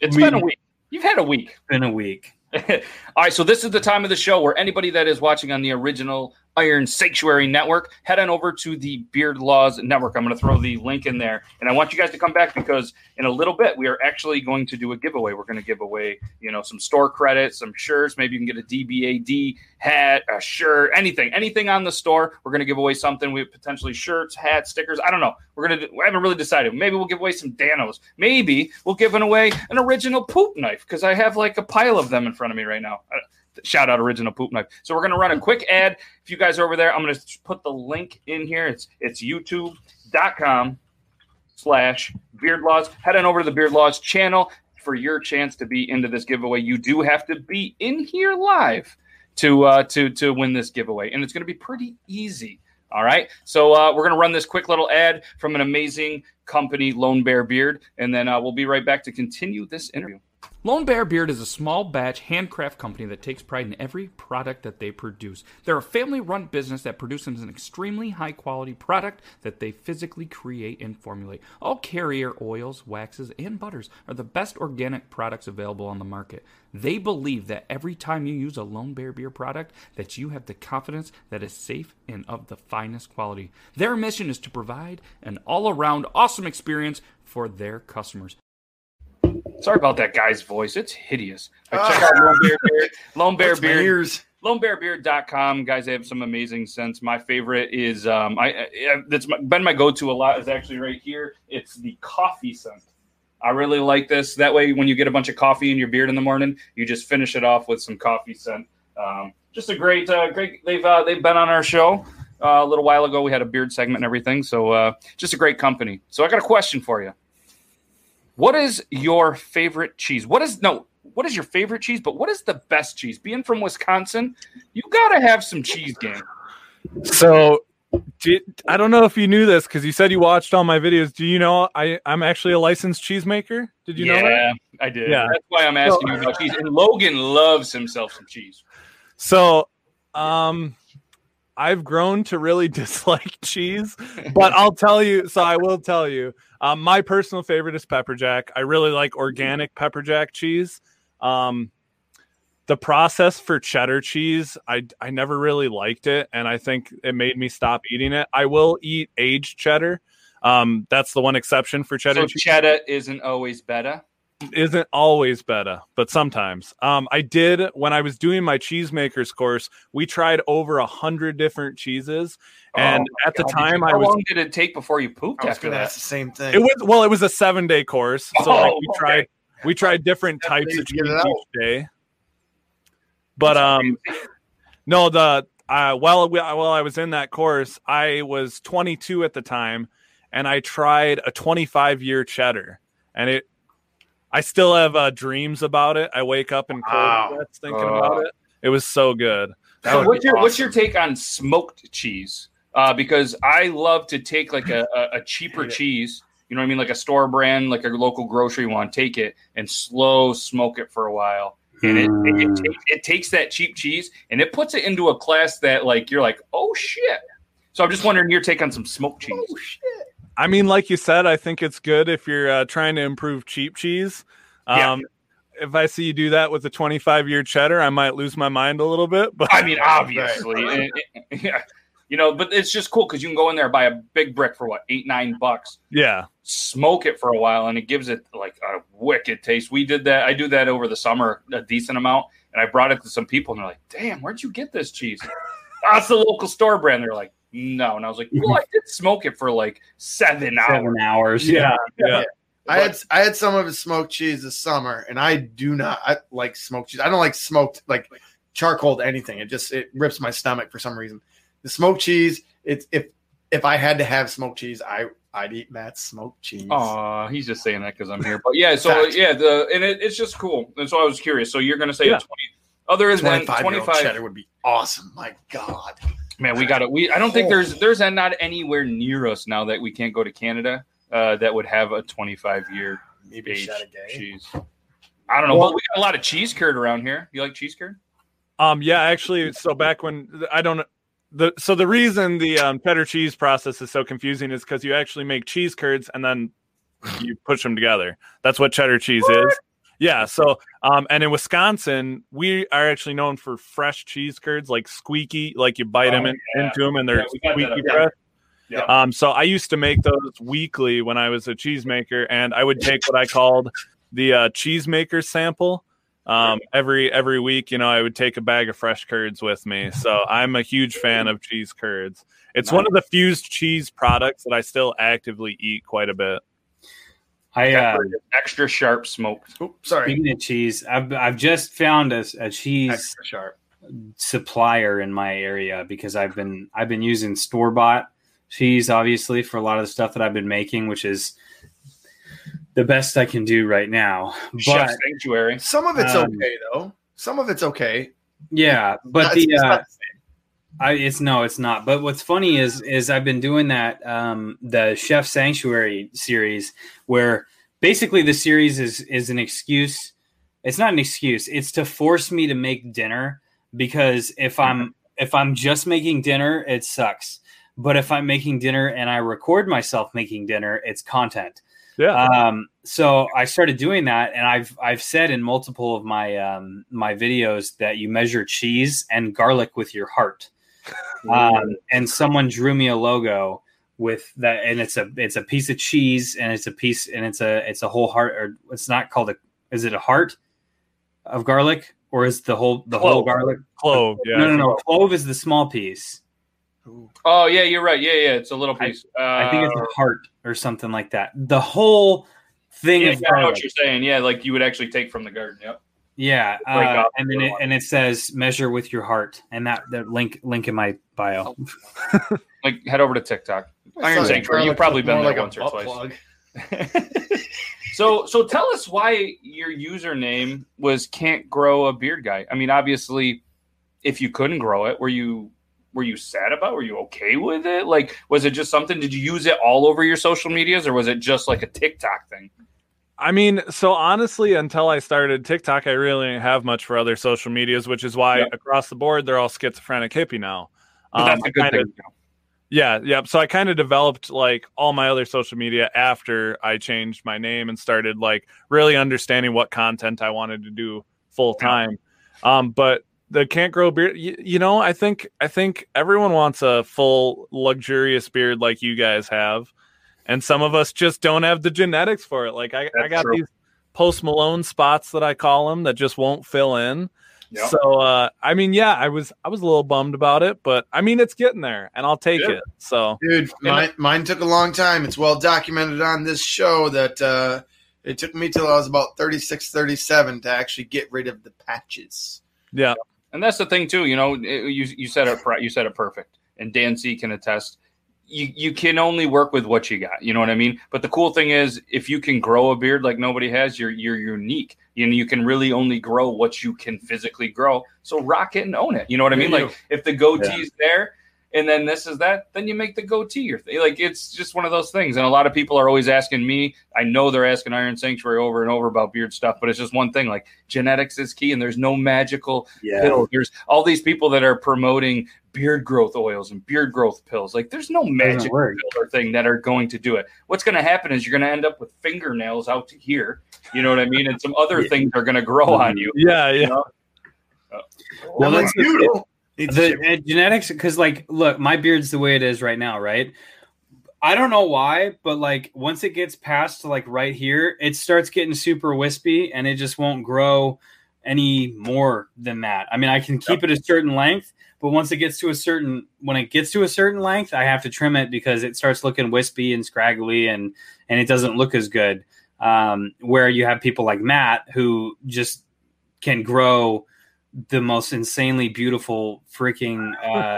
Speaker 2: It's been a week. You've had a week.
Speaker 4: It's been a week.
Speaker 2: All right, so this is the time of the show where anybody that is watching on the original Iron Sanctuary Network, head on over to the Beard Laws Network. I'm going to throw the link in there, and I want you guys to come back because in a little bit we are actually going to do a giveaway. We're going to give away, you know, some store credits, some shirts. Maybe you can get a DBAD hat, a shirt, anything, anything on the store. We're going to give away something. We potentially shirts, hats, stickers. I don't know. We're going to. We haven't really decided. Maybe we'll give away some Danos. Maybe we'll give away an original poop knife because I have like a pile of them in front of me right now. Shout out original poop knife. So we're gonna run a quick ad. If you guys are over there, I'm gonna put the link in here. It's it's youtube.com slash beard laws. Head on over to the Beard Laws channel for your chance to be into this giveaway. You do have to be in here live to uh to to win this giveaway. And it's gonna be pretty easy. All right. So uh, we're going to run this quick little ad from an amazing company, Lone Bear Beard, and then uh, we'll be right back to continue this interview.
Speaker 8: Lone Bear Beard is a small batch handcraft company that takes pride in every product that they produce. They're a family run business that produces an extremely high quality product that they physically create and formulate. All carrier oils, waxes, and butters are the best organic products available on the market. They believe that every time you use a Lone Bear Beer product that you have the confidence that it's safe and of the finest quality. Their mission is to provide an all-around awesome experience for their customers.
Speaker 2: Sorry about that guy's voice. It's hideous. I check out Lone Bear Beard. Lone Bear Beard. lonebearbeard.com guys they have some amazing scents. My favorite is um i, I that's my, been my go-to a lot is actually right here. It's the coffee scent. I really like this. That way when you get a bunch of coffee in your beard in the morning you just finish it off with some coffee scent. Um just a great uh great they've uh they've been on our show uh, a little while ago. We had a beard segment and everything. So uh just a great company. So i got a question for you what is your favorite cheese what is no what is your favorite cheese but what is the best cheese being from wisconsin you gotta have some cheese game
Speaker 7: So, did, I don't know if you knew this because you said you watched all my videos. Do you know I, I'm actually a licensed cheesemaker? Did you
Speaker 2: yeah,
Speaker 7: know that?
Speaker 2: I did.
Speaker 7: Yeah.
Speaker 2: That's why I'm asking you about cheese. And Logan loves himself some cheese.
Speaker 7: So, um, I've grown to really dislike cheese, but I'll tell you. So I will tell you. Um, my personal favorite is pepper jack. I really like organic pepper jack cheese. Um, the process for cheddar cheese, I I never really liked it, and I think it made me stop eating it. I will eat aged cheddar. Um, that's the one exception for cheddar
Speaker 2: So
Speaker 7: cheese
Speaker 2: cheddar isn't always better.
Speaker 7: Isn't always better, but sometimes. Um, I did when I was doing my cheesemakers course. We tried over a hundred different cheeses, and
Speaker 2: Oh
Speaker 7: at the
Speaker 2: God. Did
Speaker 7: time
Speaker 2: you-
Speaker 7: I
Speaker 2: how
Speaker 7: was.
Speaker 2: long did it take before you pooped
Speaker 6: I was
Speaker 2: after
Speaker 6: gonna
Speaker 2: that?
Speaker 6: ask the same thing.
Speaker 7: It was well, it was a seven day course, so like,
Speaker 2: Oh,
Speaker 7: we
Speaker 2: okay.
Speaker 7: tried we tried different
Speaker 6: Seven
Speaker 7: types of cheese
Speaker 6: get
Speaker 7: each day. But um, no, the uh, while we, while I was in that course, I was 22 at the time, and I tried a 25 year cheddar, and it. I still have uh, dreams about it. I wake up in cold
Speaker 6: Wow.
Speaker 7: sweats thinking
Speaker 2: Uh.
Speaker 7: about it. It was so good.
Speaker 2: So what's
Speaker 6: be
Speaker 2: your what's your take on smoked cheese? Uh, because I love to take like a, a, a cheaper cheese, you know what I mean, like a store brand, like a local grocery one, take it and slow smoke it for a while. And it, it, it,
Speaker 4: Mm.
Speaker 2: takes, it takes that cheap cheese and it puts it into a class that like you're like, oh shit. So I'm just wondering your take on some smoked cheese.
Speaker 6: Oh shit!
Speaker 7: I mean, like you said, I think it's good if you're uh, trying to improve cheap cheese.
Speaker 2: Yeah.
Speaker 7: Um, If I see you do that with a 25 year cheddar, I might lose my mind a little bit. But
Speaker 2: I mean, obviously,
Speaker 6: Right.
Speaker 2: And it- yeah, you know, but it's just cool because you can go in there buy a big brick for what eight nine bucks,
Speaker 7: yeah,
Speaker 2: smoke it for a while, and it gives it like a wicked taste. We did that. I do that over the summer a decent amount, and I brought it to some people, and they're like, "Damn, where'd you get this cheese?" That's the local store brand. They're like, "No," and I was like, "Well, I did smoke it for like seven hours."
Speaker 4: Seven hours.
Speaker 7: yeah, yeah.
Speaker 6: I had I had some of his smoked cheese this summer, and I do not I like smoked cheese. I don't like smoked like charcoal to anything. It just it rips my stomach for some reason. The smoked cheese, it's if if I had to have smoked cheese, I I'd eat Matt's smoked cheese.
Speaker 2: Oh, he's just saying that because I'm here. But yeah, so yeah, the and it, it's just cool. And so I was curious. So you're gonna say
Speaker 7: Yeah.
Speaker 2: a twenty. Other than
Speaker 6: 25
Speaker 2: twenty
Speaker 6: year old cheddar would be awesome. My God.
Speaker 2: Man, we got to We I don't think there's there's a, not anywhere near us now that we can't go to Canada uh, that would have a 25 year
Speaker 6: Maybe
Speaker 2: age
Speaker 6: Cheddar Gay.
Speaker 2: cheese. I don't know,
Speaker 7: Well-
Speaker 2: but we got a lot of cheese curd around here. You like cheese curd?
Speaker 7: Um, yeah, actually, so back when I don't the so the reason the um, cheddar cheese process is so confusing is because you actually make cheese curds and then you push them together. That's what cheddar cheese is. Yeah. So, um, and in Wisconsin, we are actually known for fresh cheese curds, like squeaky, like you bite them
Speaker 2: Oh,
Speaker 7: in,
Speaker 2: yeah.
Speaker 7: into them and they're
Speaker 2: Yeah, we got that
Speaker 7: squeaky fresh.
Speaker 2: Yeah.
Speaker 7: Um, so I used to make those weekly when I was a cheesemaker, and I would take what I called the uh, cheesemaker sample. Um, every every week, you know, I would take a bag of fresh curds with me. So I'm a huge fan of cheese curds. It's one of the fused cheese products that I still actively eat quite a bit.
Speaker 4: I uh,
Speaker 2: Extra sharp smoked.
Speaker 6: Oops, sorry.
Speaker 4: speaking of cheese, I've I've just found a, a cheese
Speaker 6: Extra sharp.
Speaker 4: supplier in my area because I've been I've been using store bought cheese obviously for a lot of the stuff that I've been making, which is the best I can do right now.
Speaker 2: Chef
Speaker 4: But
Speaker 2: sanctuary.
Speaker 6: Some of it's
Speaker 4: Um,
Speaker 6: okay though. Some of it's okay.
Speaker 4: yeah, but
Speaker 6: Not-
Speaker 4: the
Speaker 6: it's
Speaker 4: uh,
Speaker 6: not the same.
Speaker 4: I, it's no, it's not. But what's funny is is I've been doing that um, the Chef Sanctuary series, where basically the series is is an excuse. It's not an excuse. It's to force me to make dinner because if I'm if I'm just making dinner, it sucks. But if I'm making dinner and I record myself making dinner, it's content.
Speaker 7: Yeah.
Speaker 4: Um, so I started doing that, and I've I've said in multiple of my um, my videos that you measure cheese and garlic with your heart. Um, and someone drew me a logo with that, and it's a it's a piece of cheese, and it's a piece, and it's a it's a whole heart, or it's not called a. Is it a heart of garlic, or is the whole the whole garlic?
Speaker 7: Clove. Yeah.
Speaker 4: no, no, no. Clove is the small piece.
Speaker 2: Oh yeah, you're right. Yeah, yeah, it's a little piece.
Speaker 4: I think it's
Speaker 2: Uh,
Speaker 4: a heart or something like that. The whole thing
Speaker 2: yeah,
Speaker 4: of
Speaker 2: I know what you're saying. Yeah, like you would actually take from the garden. Yep.
Speaker 4: Yeah, uh, and then it, and it says measure with your heart, and that that link link in my bio.
Speaker 2: Like head over to TikTok.
Speaker 6: I
Speaker 2: Iron
Speaker 6: thought
Speaker 2: Sanctuary. You've probably been there
Speaker 6: like
Speaker 2: once or twice.
Speaker 6: plug.
Speaker 2: so so tell us why your username was can't grow a beard guy. I mean, obviously, if you couldn't grow it, were you were you sad about? Were you okay with it? Like, was it just something? Did you use it all over your social medias, or was it just like a TikTok thing?
Speaker 7: I mean, so honestly, until I started TikTok, I really didn't have much for other social medias, which is why
Speaker 2: Yeah.
Speaker 7: across the board they're all schizophrenic hippie now.
Speaker 2: But that's
Speaker 7: Um,
Speaker 2: a good
Speaker 7: kinda-
Speaker 2: thing.
Speaker 7: Yeah, yeah. So I kind of developed like all my other social media after I changed my name and started like really understanding what content I wanted to do full time. Um, but the can't grow beard, you, you know, I think I think everyone wants a full luxurious beard like you guys have, and some of us just don't have the genetics for it. Like I, I got
Speaker 2: true.
Speaker 7: these Post Malone spots that I call them that just won't fill in.
Speaker 2: Yep.
Speaker 7: So uh, I mean, yeah, I was I was a little bummed about it, but I mean, it's getting there, and I'll take
Speaker 2: Good.
Speaker 7: it. So
Speaker 6: Dude, mine, mine took a long time. It's well documented on this show that uh, it took me till I was about 36, 37 to actually get rid of the patches.
Speaker 7: yeah,
Speaker 2: And that's the thing too. You know, it- you you said it you said it perfect, and Dan C can attest. You you can only work with what you got. You know what I mean. But the cool thing is, if you can grow a beard like nobody has, you're you're unique. You know, you can really only grow what you can physically grow. So rock it and own it. You know what I mean?
Speaker 4: Yeah,
Speaker 2: Like if the goatee's there. And then this is that. Then you make the goatee your thing. Like it's just one of those things. And a lot of people are always asking me. I know they're asking Iron Sanctuary over and over about beard stuff, but it's just one thing. Like genetics is key, and there's no magical pills. There's all these people that are promoting beard growth oils and beard growth pills. Like there's no magic pill or thing that are going to do it. What's going to happen is you're going to end up with fingernails out to here. You know what I mean? And some other things are going to grow on you.
Speaker 7: yeah, yeah.
Speaker 2: You know? Oh.
Speaker 4: Well,
Speaker 6: Well,
Speaker 4: that's
Speaker 6: that's beautiful. It's
Speaker 4: the genetics because like look my beard's the way it is right now right? I don't know why but like once it gets past to like right here it starts getting super wispy and it just won't grow any more than that. I mean i can keep it a certain length but once it gets to a certain when it gets to a certain length i have to trim it because it starts looking wispy and scraggly and and it doesn't look as good. Um where you have people like matt who just can grow the most insanely beautiful freaking uh,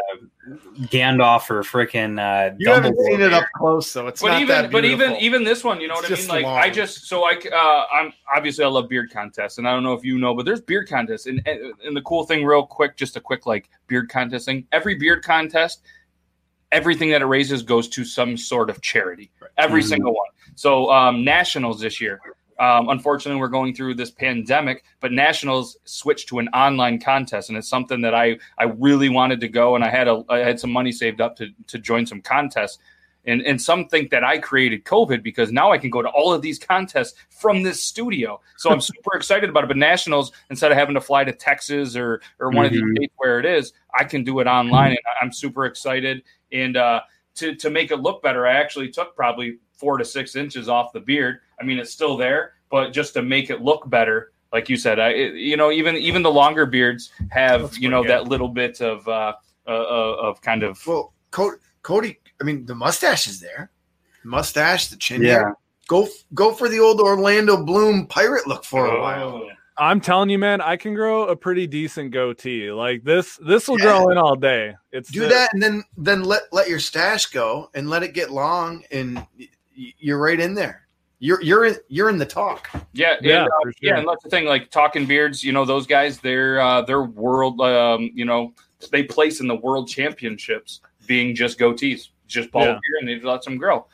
Speaker 4: Gandalf or freaking uh,
Speaker 6: you haven't
Speaker 4: Dumbledore
Speaker 6: seen it up close, so it's
Speaker 2: but
Speaker 6: not
Speaker 2: even
Speaker 6: that
Speaker 2: but even even this one, you know
Speaker 6: It's
Speaker 2: what I mean? Like
Speaker 6: long.
Speaker 2: I just so I uh, I'm obviously I love beard contests, and I don't know if you know, but there's beard contests, and and the cool thing, real quick, just a quick like beard contest thing. Every beard contest, everything that it raises goes to some sort of charity. Every
Speaker 4: Mhm.
Speaker 2: single one. So um, nationals this year. Um, unfortunately, we're going through this pandemic, but nationals switched to an online contest, and it's something that I I really wanted to go, and I had a I had some money saved up to to join some contests, and and some think that I created COVID because now I can go to all of these contests from this studio. So I'm super excited about it. But nationals, instead of having to fly to Texas or or one of these
Speaker 4: Mhm.
Speaker 2: states where it is, I can do it online, and I'm super excited. And uh, to to make it look better, I actually took probably four to six inches off the beard. I mean, it's still there, but just to make it look better, like you said, I you know even even the longer beards have
Speaker 6: Looks
Speaker 2: you know
Speaker 6: pretty
Speaker 2: that little bit of uh, uh uh, of kind of
Speaker 6: well, Cody, Cody, I mean, the mustache is there. Mustache, the chin
Speaker 4: Yeah.
Speaker 6: hair. Go go for the old Orlando Bloom pirate look for a while.
Speaker 2: Oh.
Speaker 7: I'm telling you, man, I can grow a pretty decent goatee. Like this, this will
Speaker 6: Yeah.
Speaker 7: grow in all day. It's
Speaker 6: Do
Speaker 7: the-
Speaker 6: that and then then let let your stash go and let it get long and y- y- you're right in there. You're you're in you're in the talk.
Speaker 2: Yeah,
Speaker 7: Yeah,
Speaker 2: and, uh,
Speaker 7: for sure.
Speaker 2: yeah, and that's the thing. Like talking beards, you know, those guys, they're uh, they're world, um, you know, they place in the world championships being just goatees, just bald
Speaker 7: Yeah.
Speaker 2: beard, and they let them grow.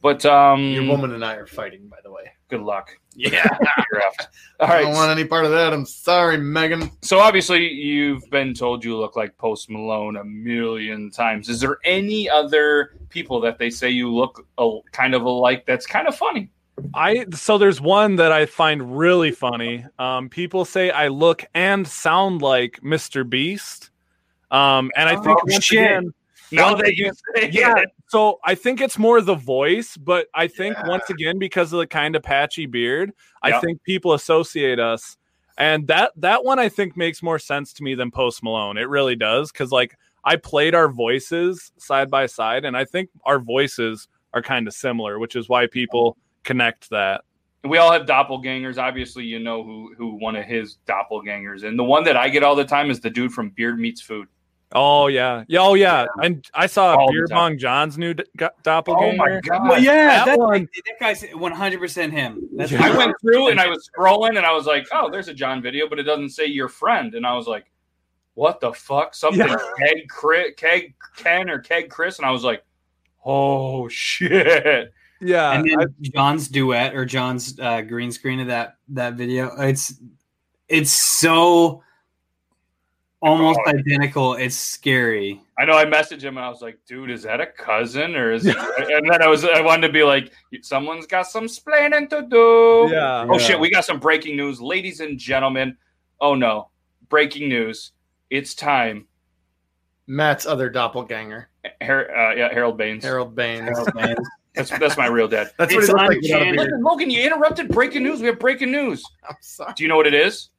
Speaker 2: But um,
Speaker 6: Your woman and I are fighting, by the way.
Speaker 2: Good luck.
Speaker 6: Yeah.
Speaker 2: You're effed. All
Speaker 6: I don't want any part of that. I'm sorry, Megan.
Speaker 2: So obviously, you've been told you look like Post Malone a million times. Is there any other people that they say you look a, kind of alike? That's kind of funny.
Speaker 7: I so there's one that I find really funny. Um, people say I look and sound like Mr. Beast. Um, and I think
Speaker 4: Oh,
Speaker 7: once
Speaker 4: shit.
Speaker 7: again,
Speaker 2: Now
Speaker 7: once
Speaker 2: that you
Speaker 7: again-
Speaker 2: say
Speaker 7: yeah.
Speaker 2: it.
Speaker 7: So I think it's more the voice, but I think
Speaker 6: Yeah.
Speaker 7: once again because of the kind of patchy beard, I think people associate us, and that that one I think makes more sense to me than Post Malone. It really does because like I played our voices side by side, and I think our voices are kind of similar, which is why people connect that.
Speaker 2: we all have doppelgangers. Obviously, you know who who one of his doppelgangers, and the one that I get all the time is the dude from Beard Meats Food.
Speaker 7: Oh yeah, yeah, oh yeah, and I saw
Speaker 2: All the
Speaker 7: Beer
Speaker 2: time.
Speaker 7: Bong John's new d- Oh my
Speaker 2: god!
Speaker 4: Well, yeah,
Speaker 7: That
Speaker 4: that,
Speaker 7: one-
Speaker 4: that guy's 100% him. That's
Speaker 7: Yeah.
Speaker 2: I went through and I was scrolling and I was like, "Oh, there's a John video, but it doesn't say your friend." And I was like, "What the fuck? Something
Speaker 7: Yeah.
Speaker 2: keg Chris, keg Ken or keg Chris?" And I was like, "Oh shit!"
Speaker 7: Yeah,
Speaker 4: and then
Speaker 7: I-
Speaker 4: John's duet or John's uh, green screen of that that video. It's it's so almost
Speaker 2: Oh.
Speaker 4: identical. It's scary.
Speaker 2: I know I messaged him and I was like, dude, is that a cousin or is it? and then I was I wanted to be like, someone's got some splaining to do.
Speaker 7: Yeah.
Speaker 2: Oh shit, we got some breaking news, ladies and gentlemen. Oh no, breaking news! It's time.
Speaker 6: Matt's other doppelganger,
Speaker 2: Har- uh, yeah, Harold Baines.
Speaker 6: Harold Baines.
Speaker 4: Harold Baines.
Speaker 2: That's that's my real dad.
Speaker 6: That's what
Speaker 4: It's
Speaker 6: he looks like without a
Speaker 4: uncanny.
Speaker 6: beard.
Speaker 2: Listen, Logan, you interrupted breaking news. We have breaking news.
Speaker 6: I'm sorry.
Speaker 2: Do you know what it is?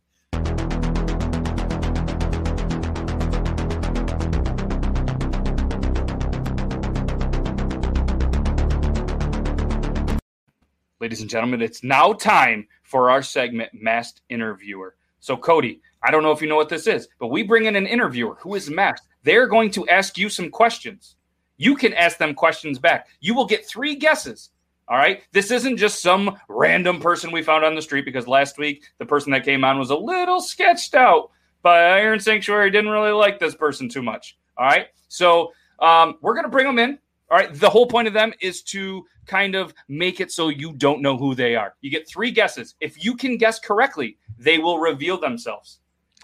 Speaker 2: Ladies and gentlemen, it's now time for our segment, Masked Interviewer. So, Cody, I don't know if you know what this is, but we bring in an interviewer who is masked. They're going to ask you some questions. You can ask them questions back. You will get three guesses. All right. This isn't just some random person we found on the street because last week the person that came on was a little sketched out, but Iron Sanctuary didn't really like this person too much. All right. So um, we're going to bring them in. All right. The whole point of them is to kind of make it so you don't know who they are. You get three guesses. If you can guess correctly, they will reveal themselves.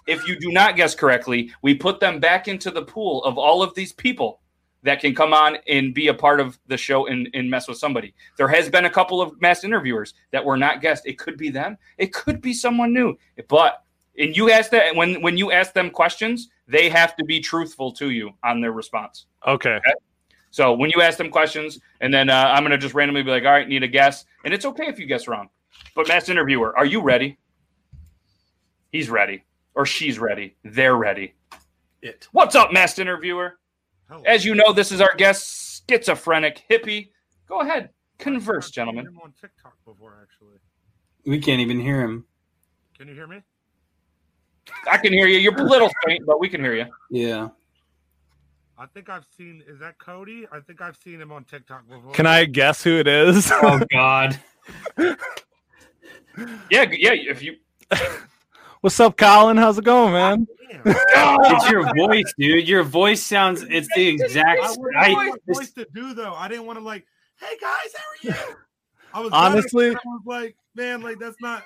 Speaker 2: If you do not guess correctly, we put them back into the pool of all of these people that can come on and be a part of the show and, and mess with somebody. There has been a couple of masked interviewers that were not guessed. It could be them. It could be someone new. But and you ask that when when you ask them questions, they have to be truthful to you on their response.
Speaker 7: Okay.
Speaker 2: So when you ask them questions, and then uh, I'm going to just randomly be like, "All right, need a guess," and it's okay if you guess wrong. But masked interviewer, are you ready? He's ready, or she's ready. They're ready.
Speaker 6: It.
Speaker 2: What's up, masked interviewer? As you know, this is our guest, schizophrenic hippie. Go ahead, converse, gentlemen.
Speaker 9: I'm on TikTok before, actually.
Speaker 4: We can't even hear him.
Speaker 9: Can you hear me?
Speaker 2: I can hear you. You're a little faint, but we can hear you.
Speaker 4: Yeah.
Speaker 9: I think I've seen. Is that Cody? I think I've seen him on TikTok before.
Speaker 7: Can I guess who it is?
Speaker 4: Oh God.
Speaker 2: Yeah, yeah. If you
Speaker 7: What's up, Colin? How's it going, man?
Speaker 4: It's your voice, dude. Your voice sounds. It's the exact.
Speaker 9: I wouldn't
Speaker 4: I,
Speaker 9: voice to do though. I didn't want to like, hey guys, how are you? I was
Speaker 7: Honestly-
Speaker 9: I was like, man, like that's not.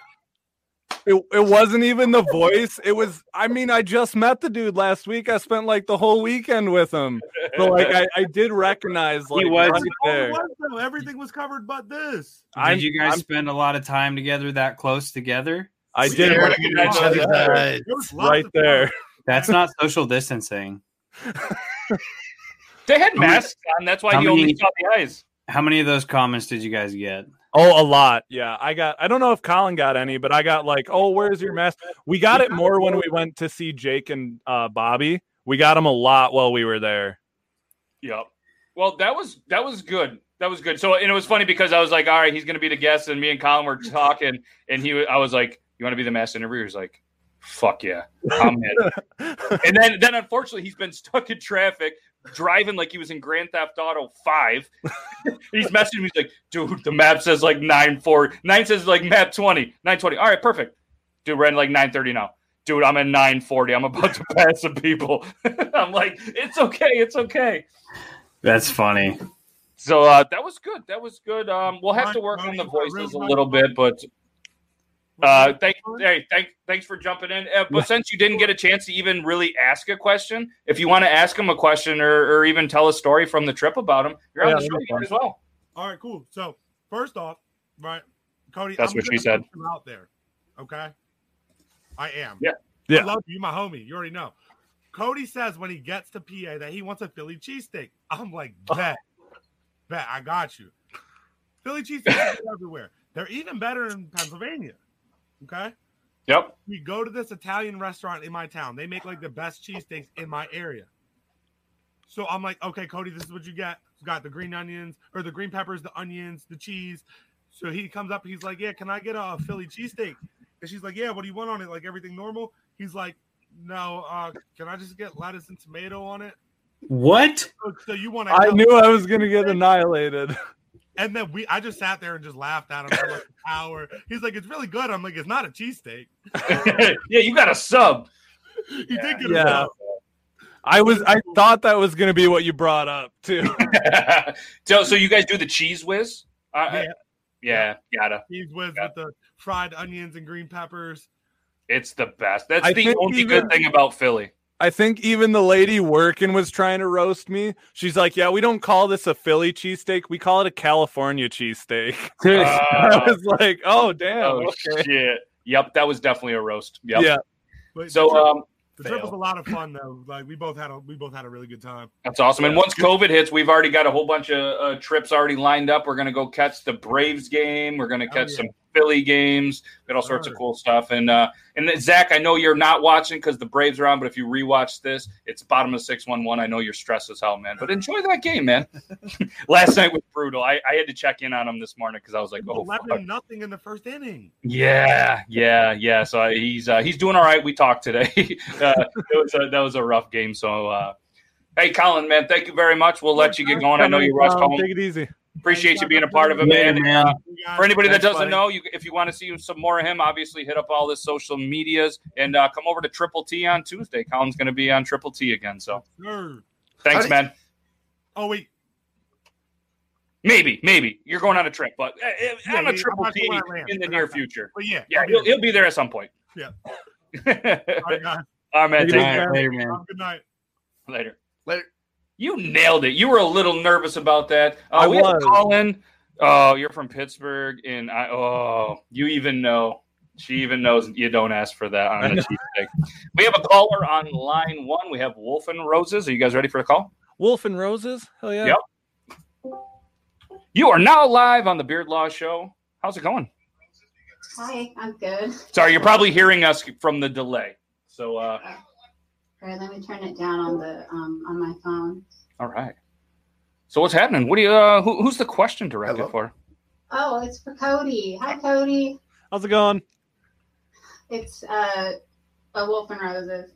Speaker 7: It, it wasn't even the voice. It was. I mean, I just met the dude last week. I spent like the whole weekend with him. So like, I, I did recognize like
Speaker 4: was-
Speaker 7: right
Speaker 9: Oh,
Speaker 7: there.
Speaker 9: was. Everything was covered but this.
Speaker 7: I'm-
Speaker 4: did you guys
Speaker 7: I'm-
Speaker 4: spend a lot of time together that close together?
Speaker 7: I
Speaker 6: We
Speaker 7: did
Speaker 6: stared
Speaker 7: recognize
Speaker 6: each other's
Speaker 7: that
Speaker 6: eyes.
Speaker 9: There
Speaker 7: right there.
Speaker 4: That's not social distancing.
Speaker 2: they had masks on, that's why
Speaker 4: How
Speaker 2: he only saw the eyes.
Speaker 4: How many of those comments did you guys get?
Speaker 7: Oh, a lot. Yeah, I got. I don't know if Colin got any, but I got like, oh, where's your mask? We got it more when we went to see Jake and uh, Bobby. We got him a lot while we were there.
Speaker 2: Yep. Well, that was that was good. That was good. So, and it was funny because I was like, "All right, he's going to be the guest," and me and Colin were talking, and he, I was like, "You want to be the mask interviewer?" He's like, "Fuck yeah, I'm in." and then, then unfortunately, he's been stuck in traffic, driving like he was in Grand Theft Auto Five. he's messaging me. He's like, "Dude, the map says like 9 4. 9 says like map 20, 920. All right, perfect. Dude, we're in like nine thirty now." Dude, I'm at 940. I'm about to pass some people. I'm like, it's okay. It's okay.
Speaker 4: That's funny.
Speaker 2: So uh, that was good. That was good. Um, we'll have to work on the voices a little bit, but uh, thank, hey, thank, thanks for jumping in. Uh, but since you didn't get a chance to even really ask a question, if you want to ask him a question or, or even tell a story from the trip about him, you're
Speaker 7: Yeah,
Speaker 2: on the show
Speaker 7: that'd be
Speaker 2: again as well.
Speaker 9: All right, cool. So first off, right, Cody,
Speaker 2: That's
Speaker 9: I'm
Speaker 2: what she said.
Speaker 9: Out there, okay. I am.
Speaker 2: Yeah.
Speaker 7: Yeah.
Speaker 9: I love you, my homie. You already know. Cody says when he gets to PA that he wants a Philly cheesesteak. I'm like, bet, bet, I got you. Philly cheesesteaks are everywhere. They're even better in Pennsylvania. Okay.
Speaker 2: Yep.
Speaker 9: We go to this Italian restaurant in my town. They make like the best cheesesteaks in my area. So I'm like, okay, Cody, this is what you get. It's got the green onions or the green peppers, the onions, the cheese. So he comes up, he's like, Yeah, can I get a Philly cheesesteak? And she's like, Yeah, what do you want on it? Like everything normal? He's like, No, uh, can I just get lettuce and tomato on it?
Speaker 4: What?
Speaker 9: So, so you want to
Speaker 7: I knew I was gonna get annihilated.
Speaker 9: and then we I just sat there and just laughed at him for like an hour. He's like, It's really good. I'm like, It's not a cheesesteak.
Speaker 2: yeah, you got a sub.
Speaker 9: He did get a
Speaker 7: Yeah.
Speaker 9: sub.
Speaker 7: I was. I thought that was gonna be what you brought up too.
Speaker 2: so, so you guys do the cheese whiz? Uh,
Speaker 9: Yeah.
Speaker 2: yeah, gotta.
Speaker 9: Cheese whiz with the fried onions and green peppers.
Speaker 2: It's the best. That's
Speaker 7: I
Speaker 2: the only
Speaker 7: even-
Speaker 2: good thing about Philly.
Speaker 7: I think even the lady working was trying to roast me. She's like, "Yeah, we don't call this a Philly cheesesteak. We call it a California cheesesteak." I was like, "Oh damn."
Speaker 2: Oh
Speaker 7: okay.
Speaker 2: shit! Yep, that was definitely a roast. Yep.
Speaker 7: Yeah.
Speaker 9: But
Speaker 2: So,
Speaker 9: the trip,
Speaker 2: um,
Speaker 9: the trip was a lot of fun though. Like we both had a we both had a really good time.
Speaker 2: That's awesome. And once COVID hits, we've already got a whole bunch of uh, trips already lined up. We're going to go catch the Braves game. We're going to catch
Speaker 9: yeah.
Speaker 2: some Philly games. Got all sorts of cool stuff. And uh, and Zach, I know you're not watching because the Braves are on, but if you rewatch this, it's bottom of six one one. I know you're stressed as hell, man. But enjoy that game, man. Last night was brutal. I, I had to check in on him this morning because I was like, oh, fuck.
Speaker 9: Nothing in the first inning.
Speaker 2: Yeah, yeah, yeah. So he's uh, he's doing all right. We talked today. uh, it was a, that was a rough game. So uh, hey, Colin, man, thank you very much. We'll let you get going. I know you rushed home.
Speaker 7: Take it easy.
Speaker 2: Appreciate you being a part of it,
Speaker 4: Later,
Speaker 2: man.
Speaker 4: man.
Speaker 2: Uh, for anybody that doesn't
Speaker 4: buddy.
Speaker 2: know, you if you want to see some more of him, obviously hit up all the social medias and uh, come over to Triple T on Tuesday. Colin's going to be on Triple T again. So
Speaker 9: Sure.
Speaker 2: thanks,
Speaker 6: How did-
Speaker 2: man.
Speaker 9: Oh wait,
Speaker 2: Maybe, maybe you're going on a trip, but uh, uh,
Speaker 9: Yeah,
Speaker 2: on
Speaker 9: yeah,
Speaker 2: a Triple T
Speaker 9: sure where I land,
Speaker 2: in the
Speaker 9: but
Speaker 2: near future.
Speaker 9: but yeah,
Speaker 2: Yeah,
Speaker 9: I'll
Speaker 2: he'll, he'll be there at some point.
Speaker 9: Yeah.
Speaker 2: all
Speaker 9: All right, guys.
Speaker 2: right, man.
Speaker 7: Take it
Speaker 2: Take
Speaker 7: easy,
Speaker 2: care.
Speaker 7: man.
Speaker 4: Later, man.
Speaker 9: Good night.
Speaker 2: Later.
Speaker 6: Later.
Speaker 2: You nailed it. You were a little nervous about that. Uh,
Speaker 7: I
Speaker 2: we have a
Speaker 7: was.
Speaker 2: call in. Oh, you're from Pittsburgh, and I. Oh, you even know. She even knows you don't ask for that on the cheesesteak. We have a caller on line one. We have Wolf and Roses. Are you guys ready for the call?
Speaker 7: Wolf and Roses. Hell yeah.
Speaker 2: Yep. You are now live on the Beard Law Show. How's it going?
Speaker 10: Hi, I'm good.
Speaker 2: Sorry, you're probably hearing us from the delay. So, uh,
Speaker 10: All right, let me turn it down on the um on my phone.
Speaker 2: all right. So what's happening? What do you? Uh, who, who's the question directed
Speaker 6: Hello?
Speaker 2: for?
Speaker 10: Oh, it's for Cody. Hi, Cody.
Speaker 7: How's it going?
Speaker 10: It's uh a Wolf and Roses.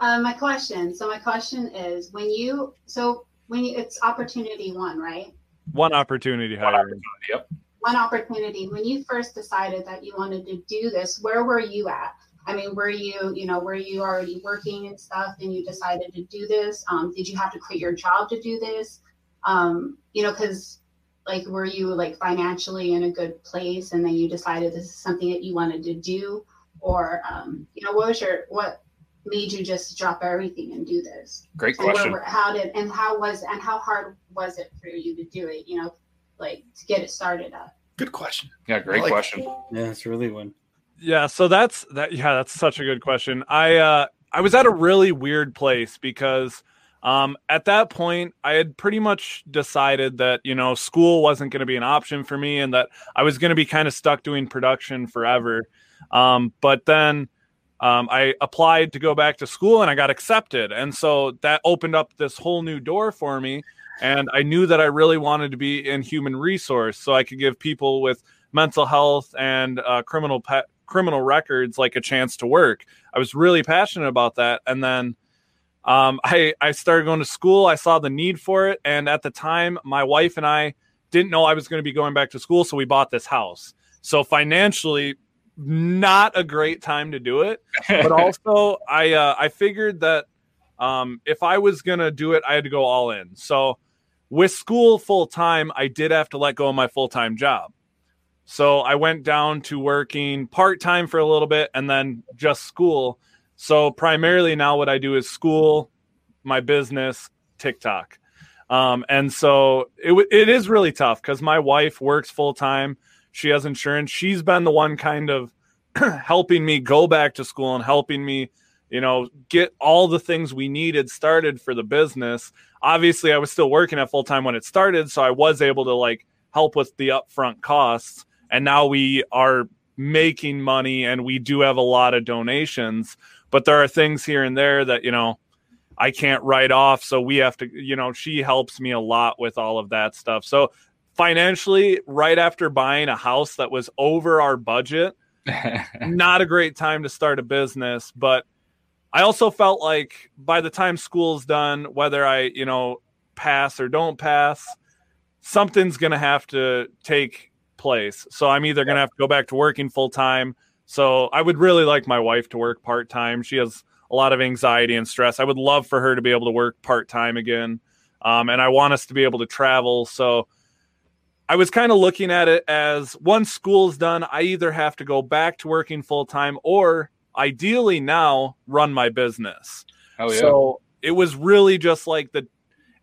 Speaker 10: Uh, my question. So my question is, when you so when you it's opportunity one, right?
Speaker 7: One opportunity hiring.
Speaker 2: Yep.
Speaker 10: One opportunity. When you first decided that you wanted to do this, where were you at? I mean, were you, you know, were you already working and stuff and you decided to do this? Um, did you have to quit your job to do this? Um, you know, because like, were you like financially in a good place and then you decided this is something that you wanted to do? Or, um, you know, what was your, what made you just drop everything and do this?
Speaker 2: Great
Speaker 10: And
Speaker 2: question.
Speaker 10: were- how did, and how was, and how hard was it for you to do it, you know, like to get it started up?
Speaker 6: Good question.
Speaker 2: Yeah, great
Speaker 6: like-
Speaker 2: question.
Speaker 4: Yeah, it's a really one.
Speaker 7: Yeah, so that's that yeah, that's such a good question. I uh I was at a really weird place because um at that point I had pretty much decided that, you know, school wasn't going to be an option for me and that I was going to be kind of stuck doing production forever. Um but then um, I applied to go back to school and I got accepted. And so that opened up this whole new door for me. And I knew that I really wanted to be in human resource so I could give people with mental health and uh, criminal pe- criminal records like a chance to work. I was really passionate about that. And then um, I, I started going to school. I saw the need for it. And at the time, my wife and I didn't know I was going to be going back to school. So we bought this house. So financially, not a great time to do it. But also, I uh, I figured that um, if I was gonna do it, I had to go all in. So with school full time, I did have to let go of my full time job. So I went down to working part time for a little bit and then just school. So primarily now, what I do is school, my business, TikTok. Um, and so it, it is really tough because my wife works full time. She has insurance. She's been the one kind of helping me go back to school and helping me, you know, get all the things we needed started for the business. Obviously, I was still working at full time when it started, so I was able to like help with the upfront costs. And now we are making money and we do have a lot of donations, but there are things here and there that, you know, I can't write off. So we have to, you know, she helps me a lot with all of that stuff. So financially, right after buying a house that was over our budget, not a great time to start a business. But I also felt like by the time school's done, whether I, you know, pass or don't pass, something's going to have to take place. So I'm either going to have to go back to working full time. So I would really like my wife to work part time. She has a lot of anxiety and stress. I would love for her to be able to work part time again. Um, and I want us to be able to travel. So I was kind of looking at it as once school's done, I either have to go back to working full time or ideally now run my business.
Speaker 2: Oh, yeah.
Speaker 7: So it was really just like the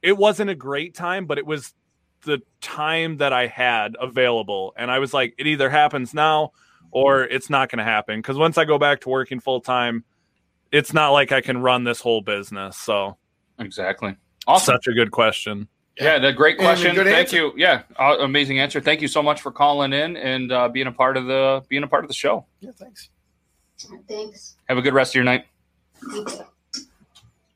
Speaker 7: it wasn't a great time, but it was the time that I had available. And I was like, it either happens now or it's not going to happen. Because once I go back to working full time, it's not like I can run this whole business. So
Speaker 2: exactly. Awesome.
Speaker 7: Such a good question.
Speaker 2: Yeah, the great question. Thank
Speaker 7: answer.
Speaker 2: you. Yeah, uh, amazing answer. Thank you so much for calling in and uh, being a part of the being a part of the show.
Speaker 6: Yeah, thanks.
Speaker 10: Thanks.
Speaker 2: Have a good rest of your night.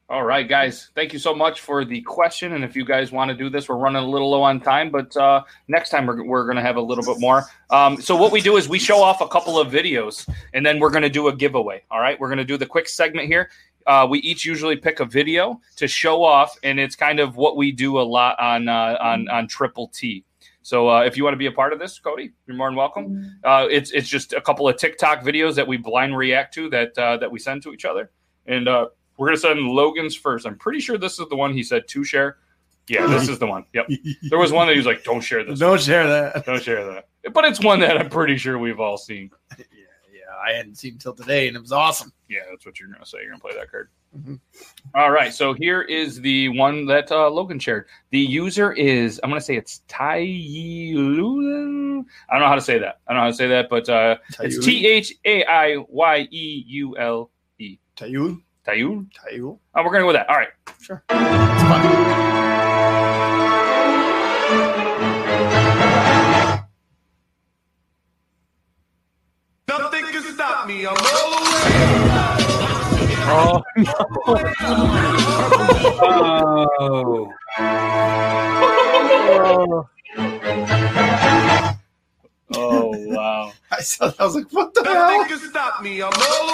Speaker 2: All right, guys. Thank you so much for the question. And if you guys want to do this, we're running a little low on time, but uh, next time we're, we're going to have a little bit more. Um, so, what we do is we show off a couple of videos and then we're going to do a giveaway. All right. We're going to do the quick segment here. Uh, we each usually pick a video to show off, and it's kind of what we do a lot on uh, on on Triple T. So uh, if you want to be a part of this, Cody, you're more than welcome. Uh, it's it's just a couple of TikTok videos that we blind react to that uh, that we send to each other, and we're gonna send Logan's first. I'm pretty sure this is the one he said to share. Yeah, this is the one. Yep. There was one that he was like, "Don't share this.
Speaker 6: Don't share that.
Speaker 2: Don't share that." But it's one that I'm pretty sure we've all seen.
Speaker 6: Yeah, yeah. I hadn't seen until today, and it was awesome.
Speaker 2: Yeah, that's what you're gonna say. You're gonna play that card.
Speaker 6: Mhm.
Speaker 2: All right, so here is the one that uh, Logan shared. The user is I'm gonna say it's Tayulun. I don't know how to say that. I don't know how to say that, but uh, it's
Speaker 6: Tayul?
Speaker 2: T H A I Y E U L E.
Speaker 6: Tayul.
Speaker 2: Tayul.
Speaker 6: Tayul.
Speaker 2: Oh, we're gonna go with that. All right.
Speaker 6: Sure.
Speaker 11: Nothing can stop me. I'm all
Speaker 7: oh,
Speaker 4: oh,
Speaker 2: Oh. Oh wow.
Speaker 6: I saw that. I was like, what the hell?
Speaker 11: Nothing can stop me. I'm all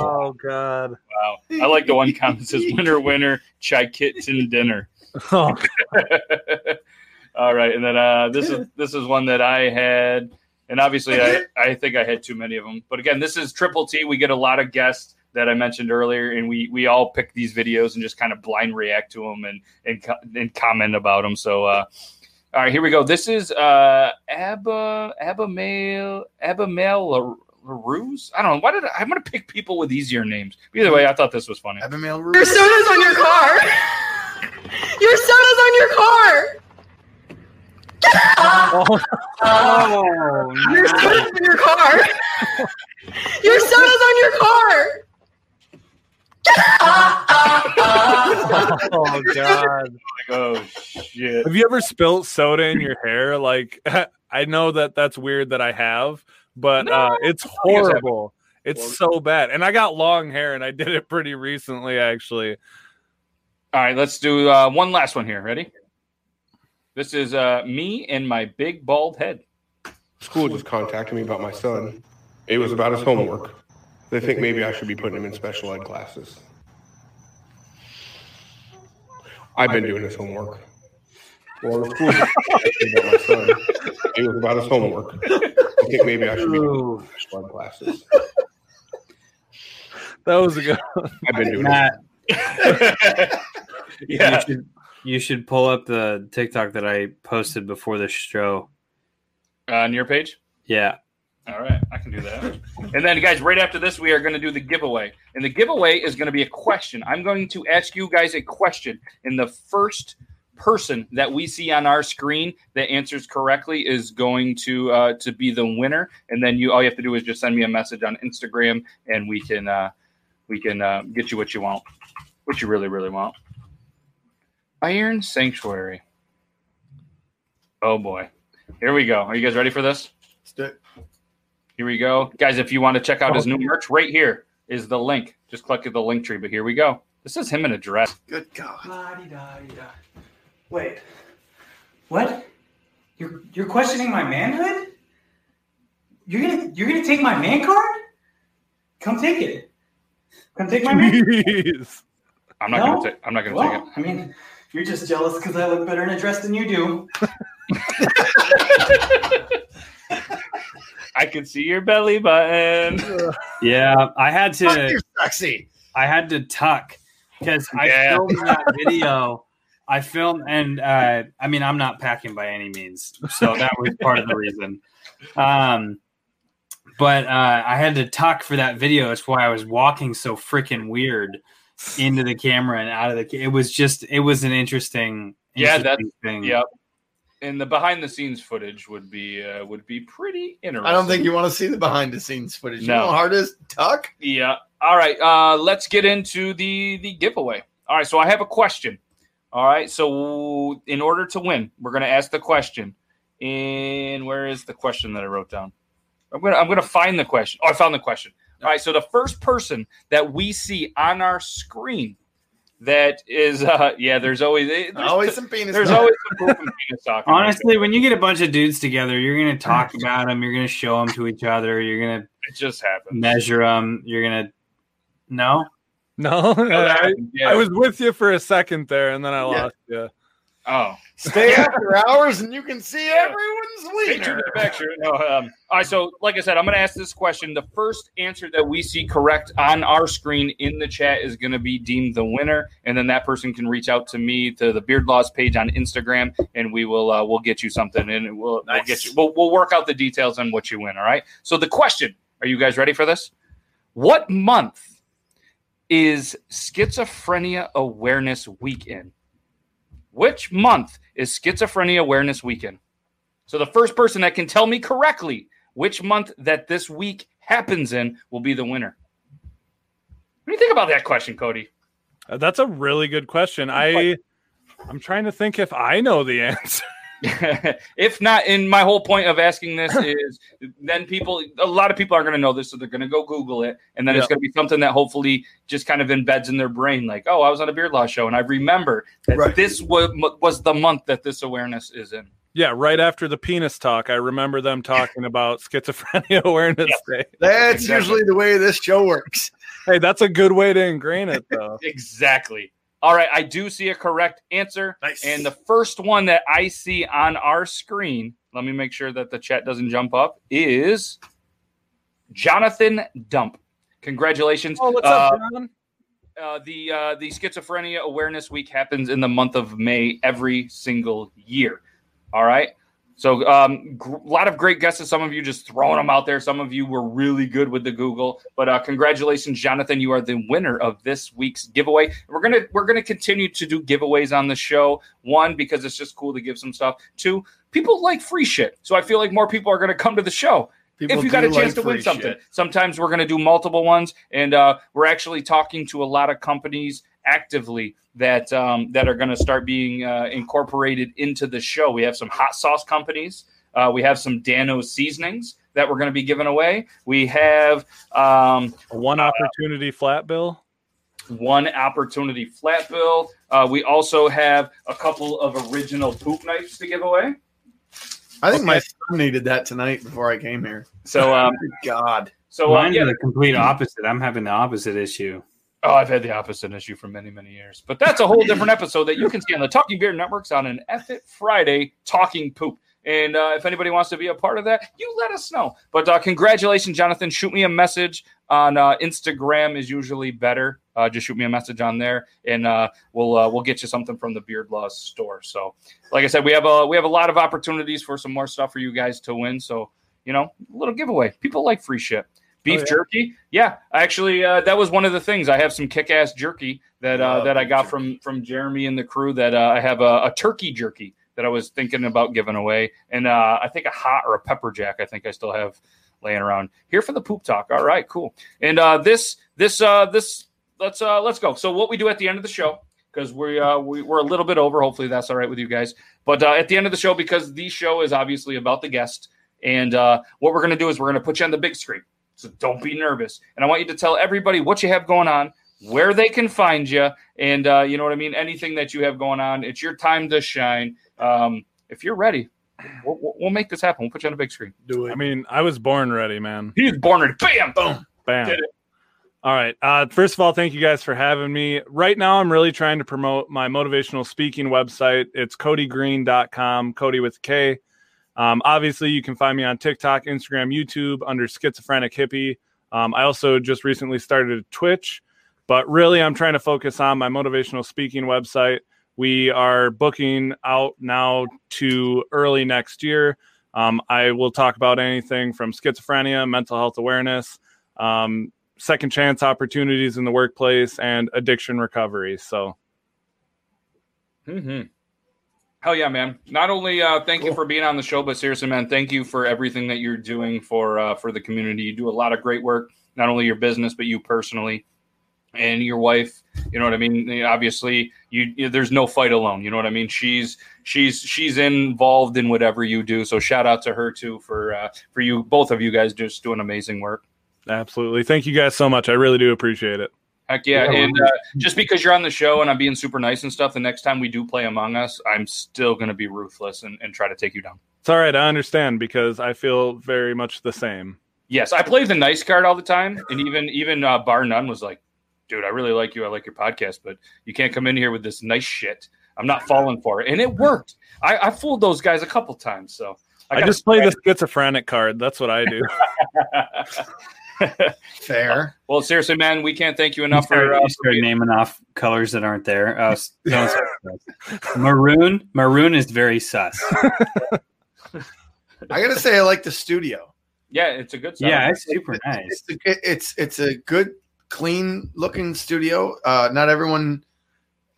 Speaker 7: oh God.
Speaker 2: Wow. I like the one comment that says winner winner chai kitten dinner.
Speaker 7: Oh.
Speaker 2: All right, and then uh, this is this is one that I had, and obviously I, I think I had too many of them. But again, this is Triple T. We get a lot of guests that I mentioned earlier, and we we all pick these videos and just kind of blind react to them and and, and comment about them. So, uh, all right, here we go. This is uh, Abba Abamail Abamail LaRuse. I don't know. Why did I, I'm going to pick people with easier names? Either way, I thought this was funny.
Speaker 6: Abamail
Speaker 12: Your soda's on your car. Your soda's on your car.
Speaker 4: Oh,
Speaker 12: Your soda's on your car. Your soda's on your car.
Speaker 7: Oh God.
Speaker 2: oh shit.
Speaker 7: Have you ever spilt soda in your hair? Like I know that that's weird that I have, but uh, it's
Speaker 2: think it's happened.
Speaker 7: horrible. It's so bad. And I got long hair and I did it pretty recently actually.
Speaker 2: All right, let's do uh, one last one here. Ready? This is uh, me and my big bald head.
Speaker 13: School just contacted me about my son. It was about his homework. They think maybe I should be putting him in special ed classes. I've been doing his homework. Well, the school just contacted me about my son. It was about his homework. I think maybe I should be putting him in special ed classes.
Speaker 7: That was a good
Speaker 13: I've been doing
Speaker 4: Matt.
Speaker 2: Yeah.
Speaker 4: You should, you should pull up the TikTok that I posted before the show.
Speaker 2: Uh, on your page.
Speaker 4: Yeah.
Speaker 2: All right, I can do that. And then, guys, right after this, we are going to do the giveaway. And the giveaway is going to be a question. I'm going to ask you guys a question. And the first person that we see on our screen that answers correctly is going to uh, to be the winner. And then you all you have to do is just send me a message on Instagram, and we can uh, we can uh, get you what you want, what you really really want. Iron Sanctuary. Oh boy, here we go. Are you guys ready for this?
Speaker 6: Let's do it.
Speaker 2: Here we go. Guys, if you want to check out his oh. new merch, right here is the link. Just click the link tree. But here we go. This is him in a dress.
Speaker 6: Good God.
Speaker 14: La-di-da-di-da. Wait. What? You're you're questioning my manhood? You're gonna you're gonna take my man card? Come take it. Come take my man.
Speaker 7: Jeez.
Speaker 2: I'm not
Speaker 14: No?
Speaker 2: gonna take I'm not gonna
Speaker 14: well,
Speaker 2: take it.
Speaker 14: I mean, you're just jealous because I look better in a dress than you do.
Speaker 2: I can see your belly button.
Speaker 4: Yeah, I had to.
Speaker 6: You're sexy.
Speaker 4: I had to tuck because I
Speaker 2: Yeah.
Speaker 4: filmed that video I filmed, and uh, I mean, I'm not packing by any means, so that was part of the reason. Um, but uh, I had to tuck for that video. That's why I was walking so freaking weird into the camera and out of the. It was just, it was an interesting,
Speaker 2: Yeah, that's
Speaker 4: thing.
Speaker 2: yep. And the behind the scenes footage would be uh, would be pretty interesting.
Speaker 6: I don't think you want to see the behind the scenes footage. You
Speaker 2: No.
Speaker 6: know how hard it is to tuck?
Speaker 2: Yeah. All right. Uh, let's get into the the giveaway. All right. So I have a question. All right. So in order to win, we're going to ask the question. And where is the question that I wrote down? I'm gonna I'm gonna find the question. Oh, I found the question. All right. So the first person that we see on our screen that is uh yeah, there's always there's,
Speaker 6: Always some penis
Speaker 2: There's
Speaker 6: talk.
Speaker 2: always some penis talk.
Speaker 4: Honestly, when you get a bunch of dudes together, you're gonna talk about them. You're gonna show them to each other. You're gonna
Speaker 2: it just happens.
Speaker 4: measure them. You're gonna no,
Speaker 7: No, I,
Speaker 2: yeah.
Speaker 7: I was with you for a second there, and then I lost you.
Speaker 2: Oh.
Speaker 6: Stay after hours and you can see everyone's
Speaker 2: Stay tuned to
Speaker 6: wiener.
Speaker 2: sure. No, um, all right, so like I said, I'm going to ask this question. The first answer that we see correct on our screen in the chat is going to be deemed the winner, and then that person can reach out to me to the Beard Laws page on Instagram, and we will uh, we'll get you something, and we'll, we'll get you. We'll, we'll work out the details on what you win. All right. So the question: Are you guys ready for this? What month is Schizophrenia Awareness Week in? Which month is Schizophrenia Awareness Weekend? So the first person that can tell me correctly which month that this week happens in will be the winner. What do you think about that question, Kody?
Speaker 7: Uh, That's a really good question. I I'm trying to think if I know the answer.
Speaker 2: if not, and my whole point of asking this is then people, a lot of people are going to know this, so they're going to go Google it, and then it's going to be something that hopefully just kind of embeds in their brain, like, oh, I was on a Beard Law show, and I remember that this was, was the month that this awareness is in.
Speaker 7: Yeah, right after the penis talk, I remember them talking about schizophrenia awareness day.
Speaker 6: That's
Speaker 2: Exactly.
Speaker 6: usually the way this show works.
Speaker 7: Hey, that's a good way to ingrain it, though.
Speaker 2: Exactly. All right, I do see a correct answer. And the first one that I see on our screen, let me make sure that the chat doesn't jump up, is Jonathan Dump. Congratulations.
Speaker 7: Oh, what's
Speaker 2: Uh,
Speaker 7: up, John?
Speaker 2: uh, the uh, the Schizophrenia Awareness Week happens in the month of May every single year. All right. So a um, gr- lot of great guesses. Some of you just throwing them out there. Some of you were really good with the Google. But uh, congratulations, Jonathan! You are the winner of this week's giveaway. We're gonna we're gonna continue to do giveaways on the show. One because it's just cool to give some stuff. Two, people like free shit. So I feel like more people are gonna come to the show
Speaker 6: People
Speaker 2: if you got a chance
Speaker 6: like
Speaker 2: to win something.
Speaker 6: shit.
Speaker 2: Sometimes we're going to do multiple ones, and uh, we're actually talking to a lot of companies actively that um, that are going to start being uh, incorporated into the show. We have some hot sauce companies. Uh, we have some Dano seasonings that we're going to be giving away. We have um,
Speaker 7: one opportunity flat bill.
Speaker 2: One opportunity flat bill. Uh, we also have a couple of original poop knives to give away.
Speaker 6: I think my son needed that tonight before I came here.
Speaker 2: So, um,
Speaker 6: God.
Speaker 2: So, uh,
Speaker 4: mine's
Speaker 2: yeah.
Speaker 4: the complete opposite. I'm having the opposite issue.
Speaker 2: Oh, I've had the opposite issue for many, many years. But that's a whole different episode that you can see on the Talking Beer Networks on an F It Friday Talking Poop. And uh, if anybody wants to be a part of that, you let us know. But uh, congratulations, Jonathan. Shoot me a message on uh, Instagram is usually better. Uh, just shoot me a message on there, and uh, we'll uh, we'll get you something from the Beard Laws store. So, like I said, we have a we have a lot of opportunities for some more stuff for you guys to win. So, you know, a little giveaway. People like free shit. Beef
Speaker 7: yeah.
Speaker 2: jerky, yeah. Actually, uh, that was one of the things. I have some kick-ass jerky that uh,
Speaker 6: Love
Speaker 2: that I got from from Jeremy and the crew. That uh, I have a, a turkey jerky that I was thinking about giving away, and uh, I think a hot or a pepper jack. I think I still have laying around here for the poop talk. All right, cool. And uh, this this uh, this let's uh, let's go. So what we do at the end of the show because we, uh, we we're a little bit over. Hopefully that's all right with you guys. But uh, at the end of the show, because the show is obviously about the guest, and uh, what we're going to do is we're going to put you on the big screen. So don't be nervous, and I want you to tell everybody what you have going on, where they can find you, and uh, you know what I mean. Anything that you have going on, it's your time to shine. Um, if you're ready, we'll, we'll- we'll make this happen. We'll put you on a big screen.
Speaker 6: Do it.
Speaker 7: I mean, I was born ready, man.
Speaker 2: He was born ready. Bam, boom,
Speaker 7: Bam.
Speaker 2: Did it.
Speaker 7: All right. Uh, first of all, thank you guys for having me. Right now, I'm really trying to promote my motivational speaking website. It's kodygreen.com, Kody with a K. Um, obviously, you can find me on TikTok, Instagram, YouTube under Schizophrenic Hippie. Um, I also just recently started Twitch, but really, I'm trying to focus on my motivational speaking website. We are booking out now to early next year. Um, I will talk about anything from schizophrenia, mental health awareness, um, second chance opportunities in the workplace, and addiction recovery. So,
Speaker 2: Mm-hmm. Hell yeah, man! Not only uh, thank you for being on the show, but seriously, man, thank you for everything that you're doing for uh, for the community. You do a lot of great work, not only your business, but you personally and your wife. You know what I mean? Obviously, you, you there's no fight alone. You know what I mean? She's she's she's involved in whatever you do. So shout out to her too for uh, for you both of you guys just doing amazing work.
Speaker 7: absolutely. Thank you guys so much. I really do appreciate it.
Speaker 2: Heck yeah!
Speaker 7: Yeah,
Speaker 2: and uh, just because you're on the show and I'm being super nice and stuff, the next time we do play Among Us, I'm still going to be ruthless and, and try to take you down.
Speaker 7: It's all right. I understand because I feel very much the same.
Speaker 2: Yes, I play the nice card all the time, and even even uh, Bar None was like, "Dude, I really like you. I like your podcast, but you can't come in here with this nice shit. I'm not falling for it." And it worked. I, I fooled those guys a couple times. So
Speaker 7: I,
Speaker 2: gotta
Speaker 7: just play the schizophrenic card. That's what I do.
Speaker 6: Fair.
Speaker 2: Well, seriously, man, we can't thank you enough
Speaker 4: You start,
Speaker 2: for. Uh,
Speaker 4: you start naming off colors that aren't there. Uh, s- don't say sus. maroon, maroon is very sus.
Speaker 6: I gotta say, I like the studio.
Speaker 2: yeah, it's a good.
Speaker 4: Yeah, it's super nice.
Speaker 6: It's a, it's it's a good, clean looking studio. Uh, not everyone.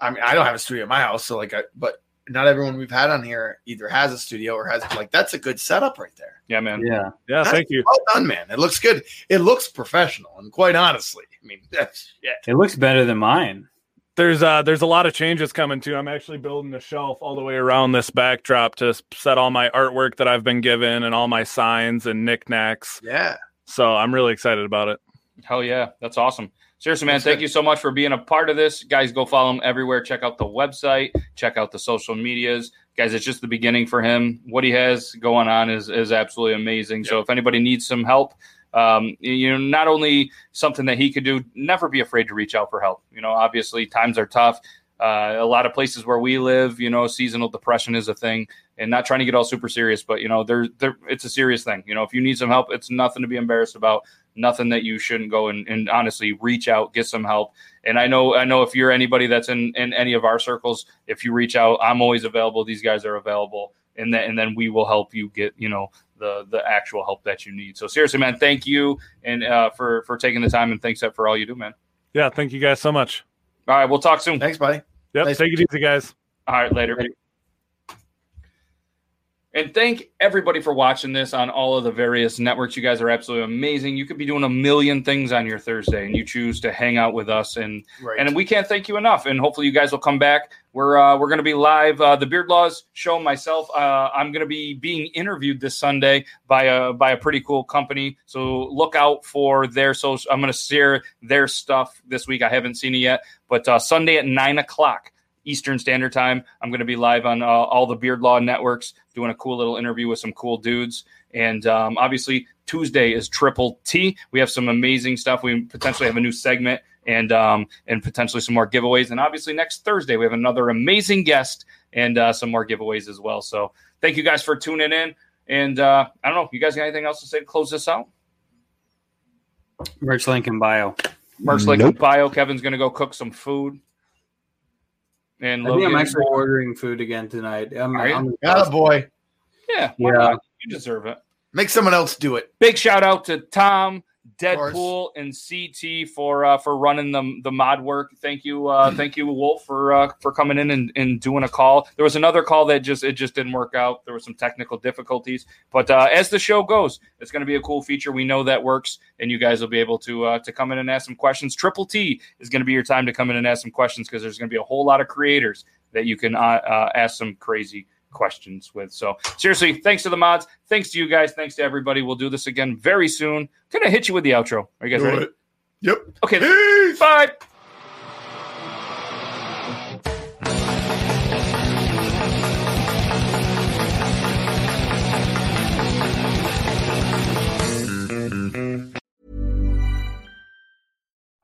Speaker 6: I mean, I don't have a studio in my house, so like, I, but not everyone we've had on here either has a studio or has like that's a good setup right there.
Speaker 2: Yeah, man.
Speaker 4: Yeah,
Speaker 7: yeah.
Speaker 6: That's
Speaker 7: Thank you.
Speaker 6: Well done, man. It looks good. It looks professional, and quite honestly, I mean, that's yeah.
Speaker 4: It looks better than mine.
Speaker 7: There's uh there's a lot of changes coming too. I'm actually building a shelf all the way around this backdrop to set all my artwork that I've been given and all my signs and knickknacks.
Speaker 6: Yeah.
Speaker 7: So I'm really excited about it.
Speaker 2: Hell yeah, that's awesome. Seriously, man, thank you so much for being a part of this. Guys, go follow him everywhere. Check out the website, check out the social medias. Guys, it's just the beginning for him. What he has going on is is absolutely amazing. So if anybody needs some help, um, you know, not only something that he could do, never be afraid to reach out for help. You know, obviously times are tough. Uh, a lot of places where we live, you know, seasonal depression is a thing, and not trying to get all super serious, but you know, there, there, it's a serious thing. You know, if you need some help, it's nothing to be embarrassed about. Nothing that you shouldn't go and, and honestly reach out, get some help. And I know, I know if you're anybody that's in in any of our circles, if you reach out, I'm always available. These guys are available, and then and then we will help you get, you know, the the actual help that you need. So seriously, man, thank you and uh, for for taking the time and thanks for all you do, man.
Speaker 7: Yeah, thank you guys so much.
Speaker 2: All right, we'll talk soon.
Speaker 6: Thanks, buddy.
Speaker 7: Yep,
Speaker 6: Nice-
Speaker 7: take it easy, guys.
Speaker 2: All right, later. And thank everybody for watching this on all of the various networks. You guys are absolutely amazing. You could be doing a million things on your Thursday, and you choose to hang out with us, and
Speaker 6: Right.
Speaker 2: and we can't thank you enough. And hopefully, you guys will come back. We're uh, we're going to be live. Uh, the Beard Laws show. Myself, uh, I'm going to be being interviewed this Sunday by a by a pretty cool company. So look out for their social. I'm going to share their stuff this week. I haven't seen it yet, but uh, Sunday at nine o'clock. Eastern Standard Time. I'm going to be live on uh, all the Beard Law networks doing a cool little interview with some cool dudes. And um, obviously, Tuesday is Triple T. We have some amazing stuff. We potentially have a new segment and um, and potentially some more giveaways. And obviously, next Thursday we have another amazing guest and uh, some more giveaways as well. So thank you guys for tuning in. And uh, I don't know, you guys got anything else to say to close this out?
Speaker 4: Merch link in bio.
Speaker 2: Merch link in bio. Kevin's going to go cook some food. And
Speaker 4: I think I'm actually ordering food again tonight. I'm,
Speaker 2: Are you?
Speaker 4: I'm
Speaker 6: Atta boy.
Speaker 2: Yeah,
Speaker 4: Yeah.
Speaker 2: not? You deserve it.
Speaker 6: Make someone else do it.
Speaker 2: Big shout out to Tom, Deadpool, and CT for uh, for running the the mod work. Thank you, uh, thank you, Wolf, for uh, for coming in and, and doing a call. There was another call that just it just didn't work out. There were some technical difficulties, but uh, as the show goes, it's going to be a cool feature. We know that works, and you guys will be able to uh, to come in and ask some questions. Triple T is going to be your time to come in and ask some questions because there's going to be a whole lot of creators that you can uh, uh, ask some crazy questions with. So seriously, thanks to the mods, thanks to you guys, thanks to everybody. We'll do this again very soon. Gonna hit you with the outro. Are you guys
Speaker 6: Do
Speaker 2: ready?
Speaker 6: it. Yep.
Speaker 2: Okay. Bye.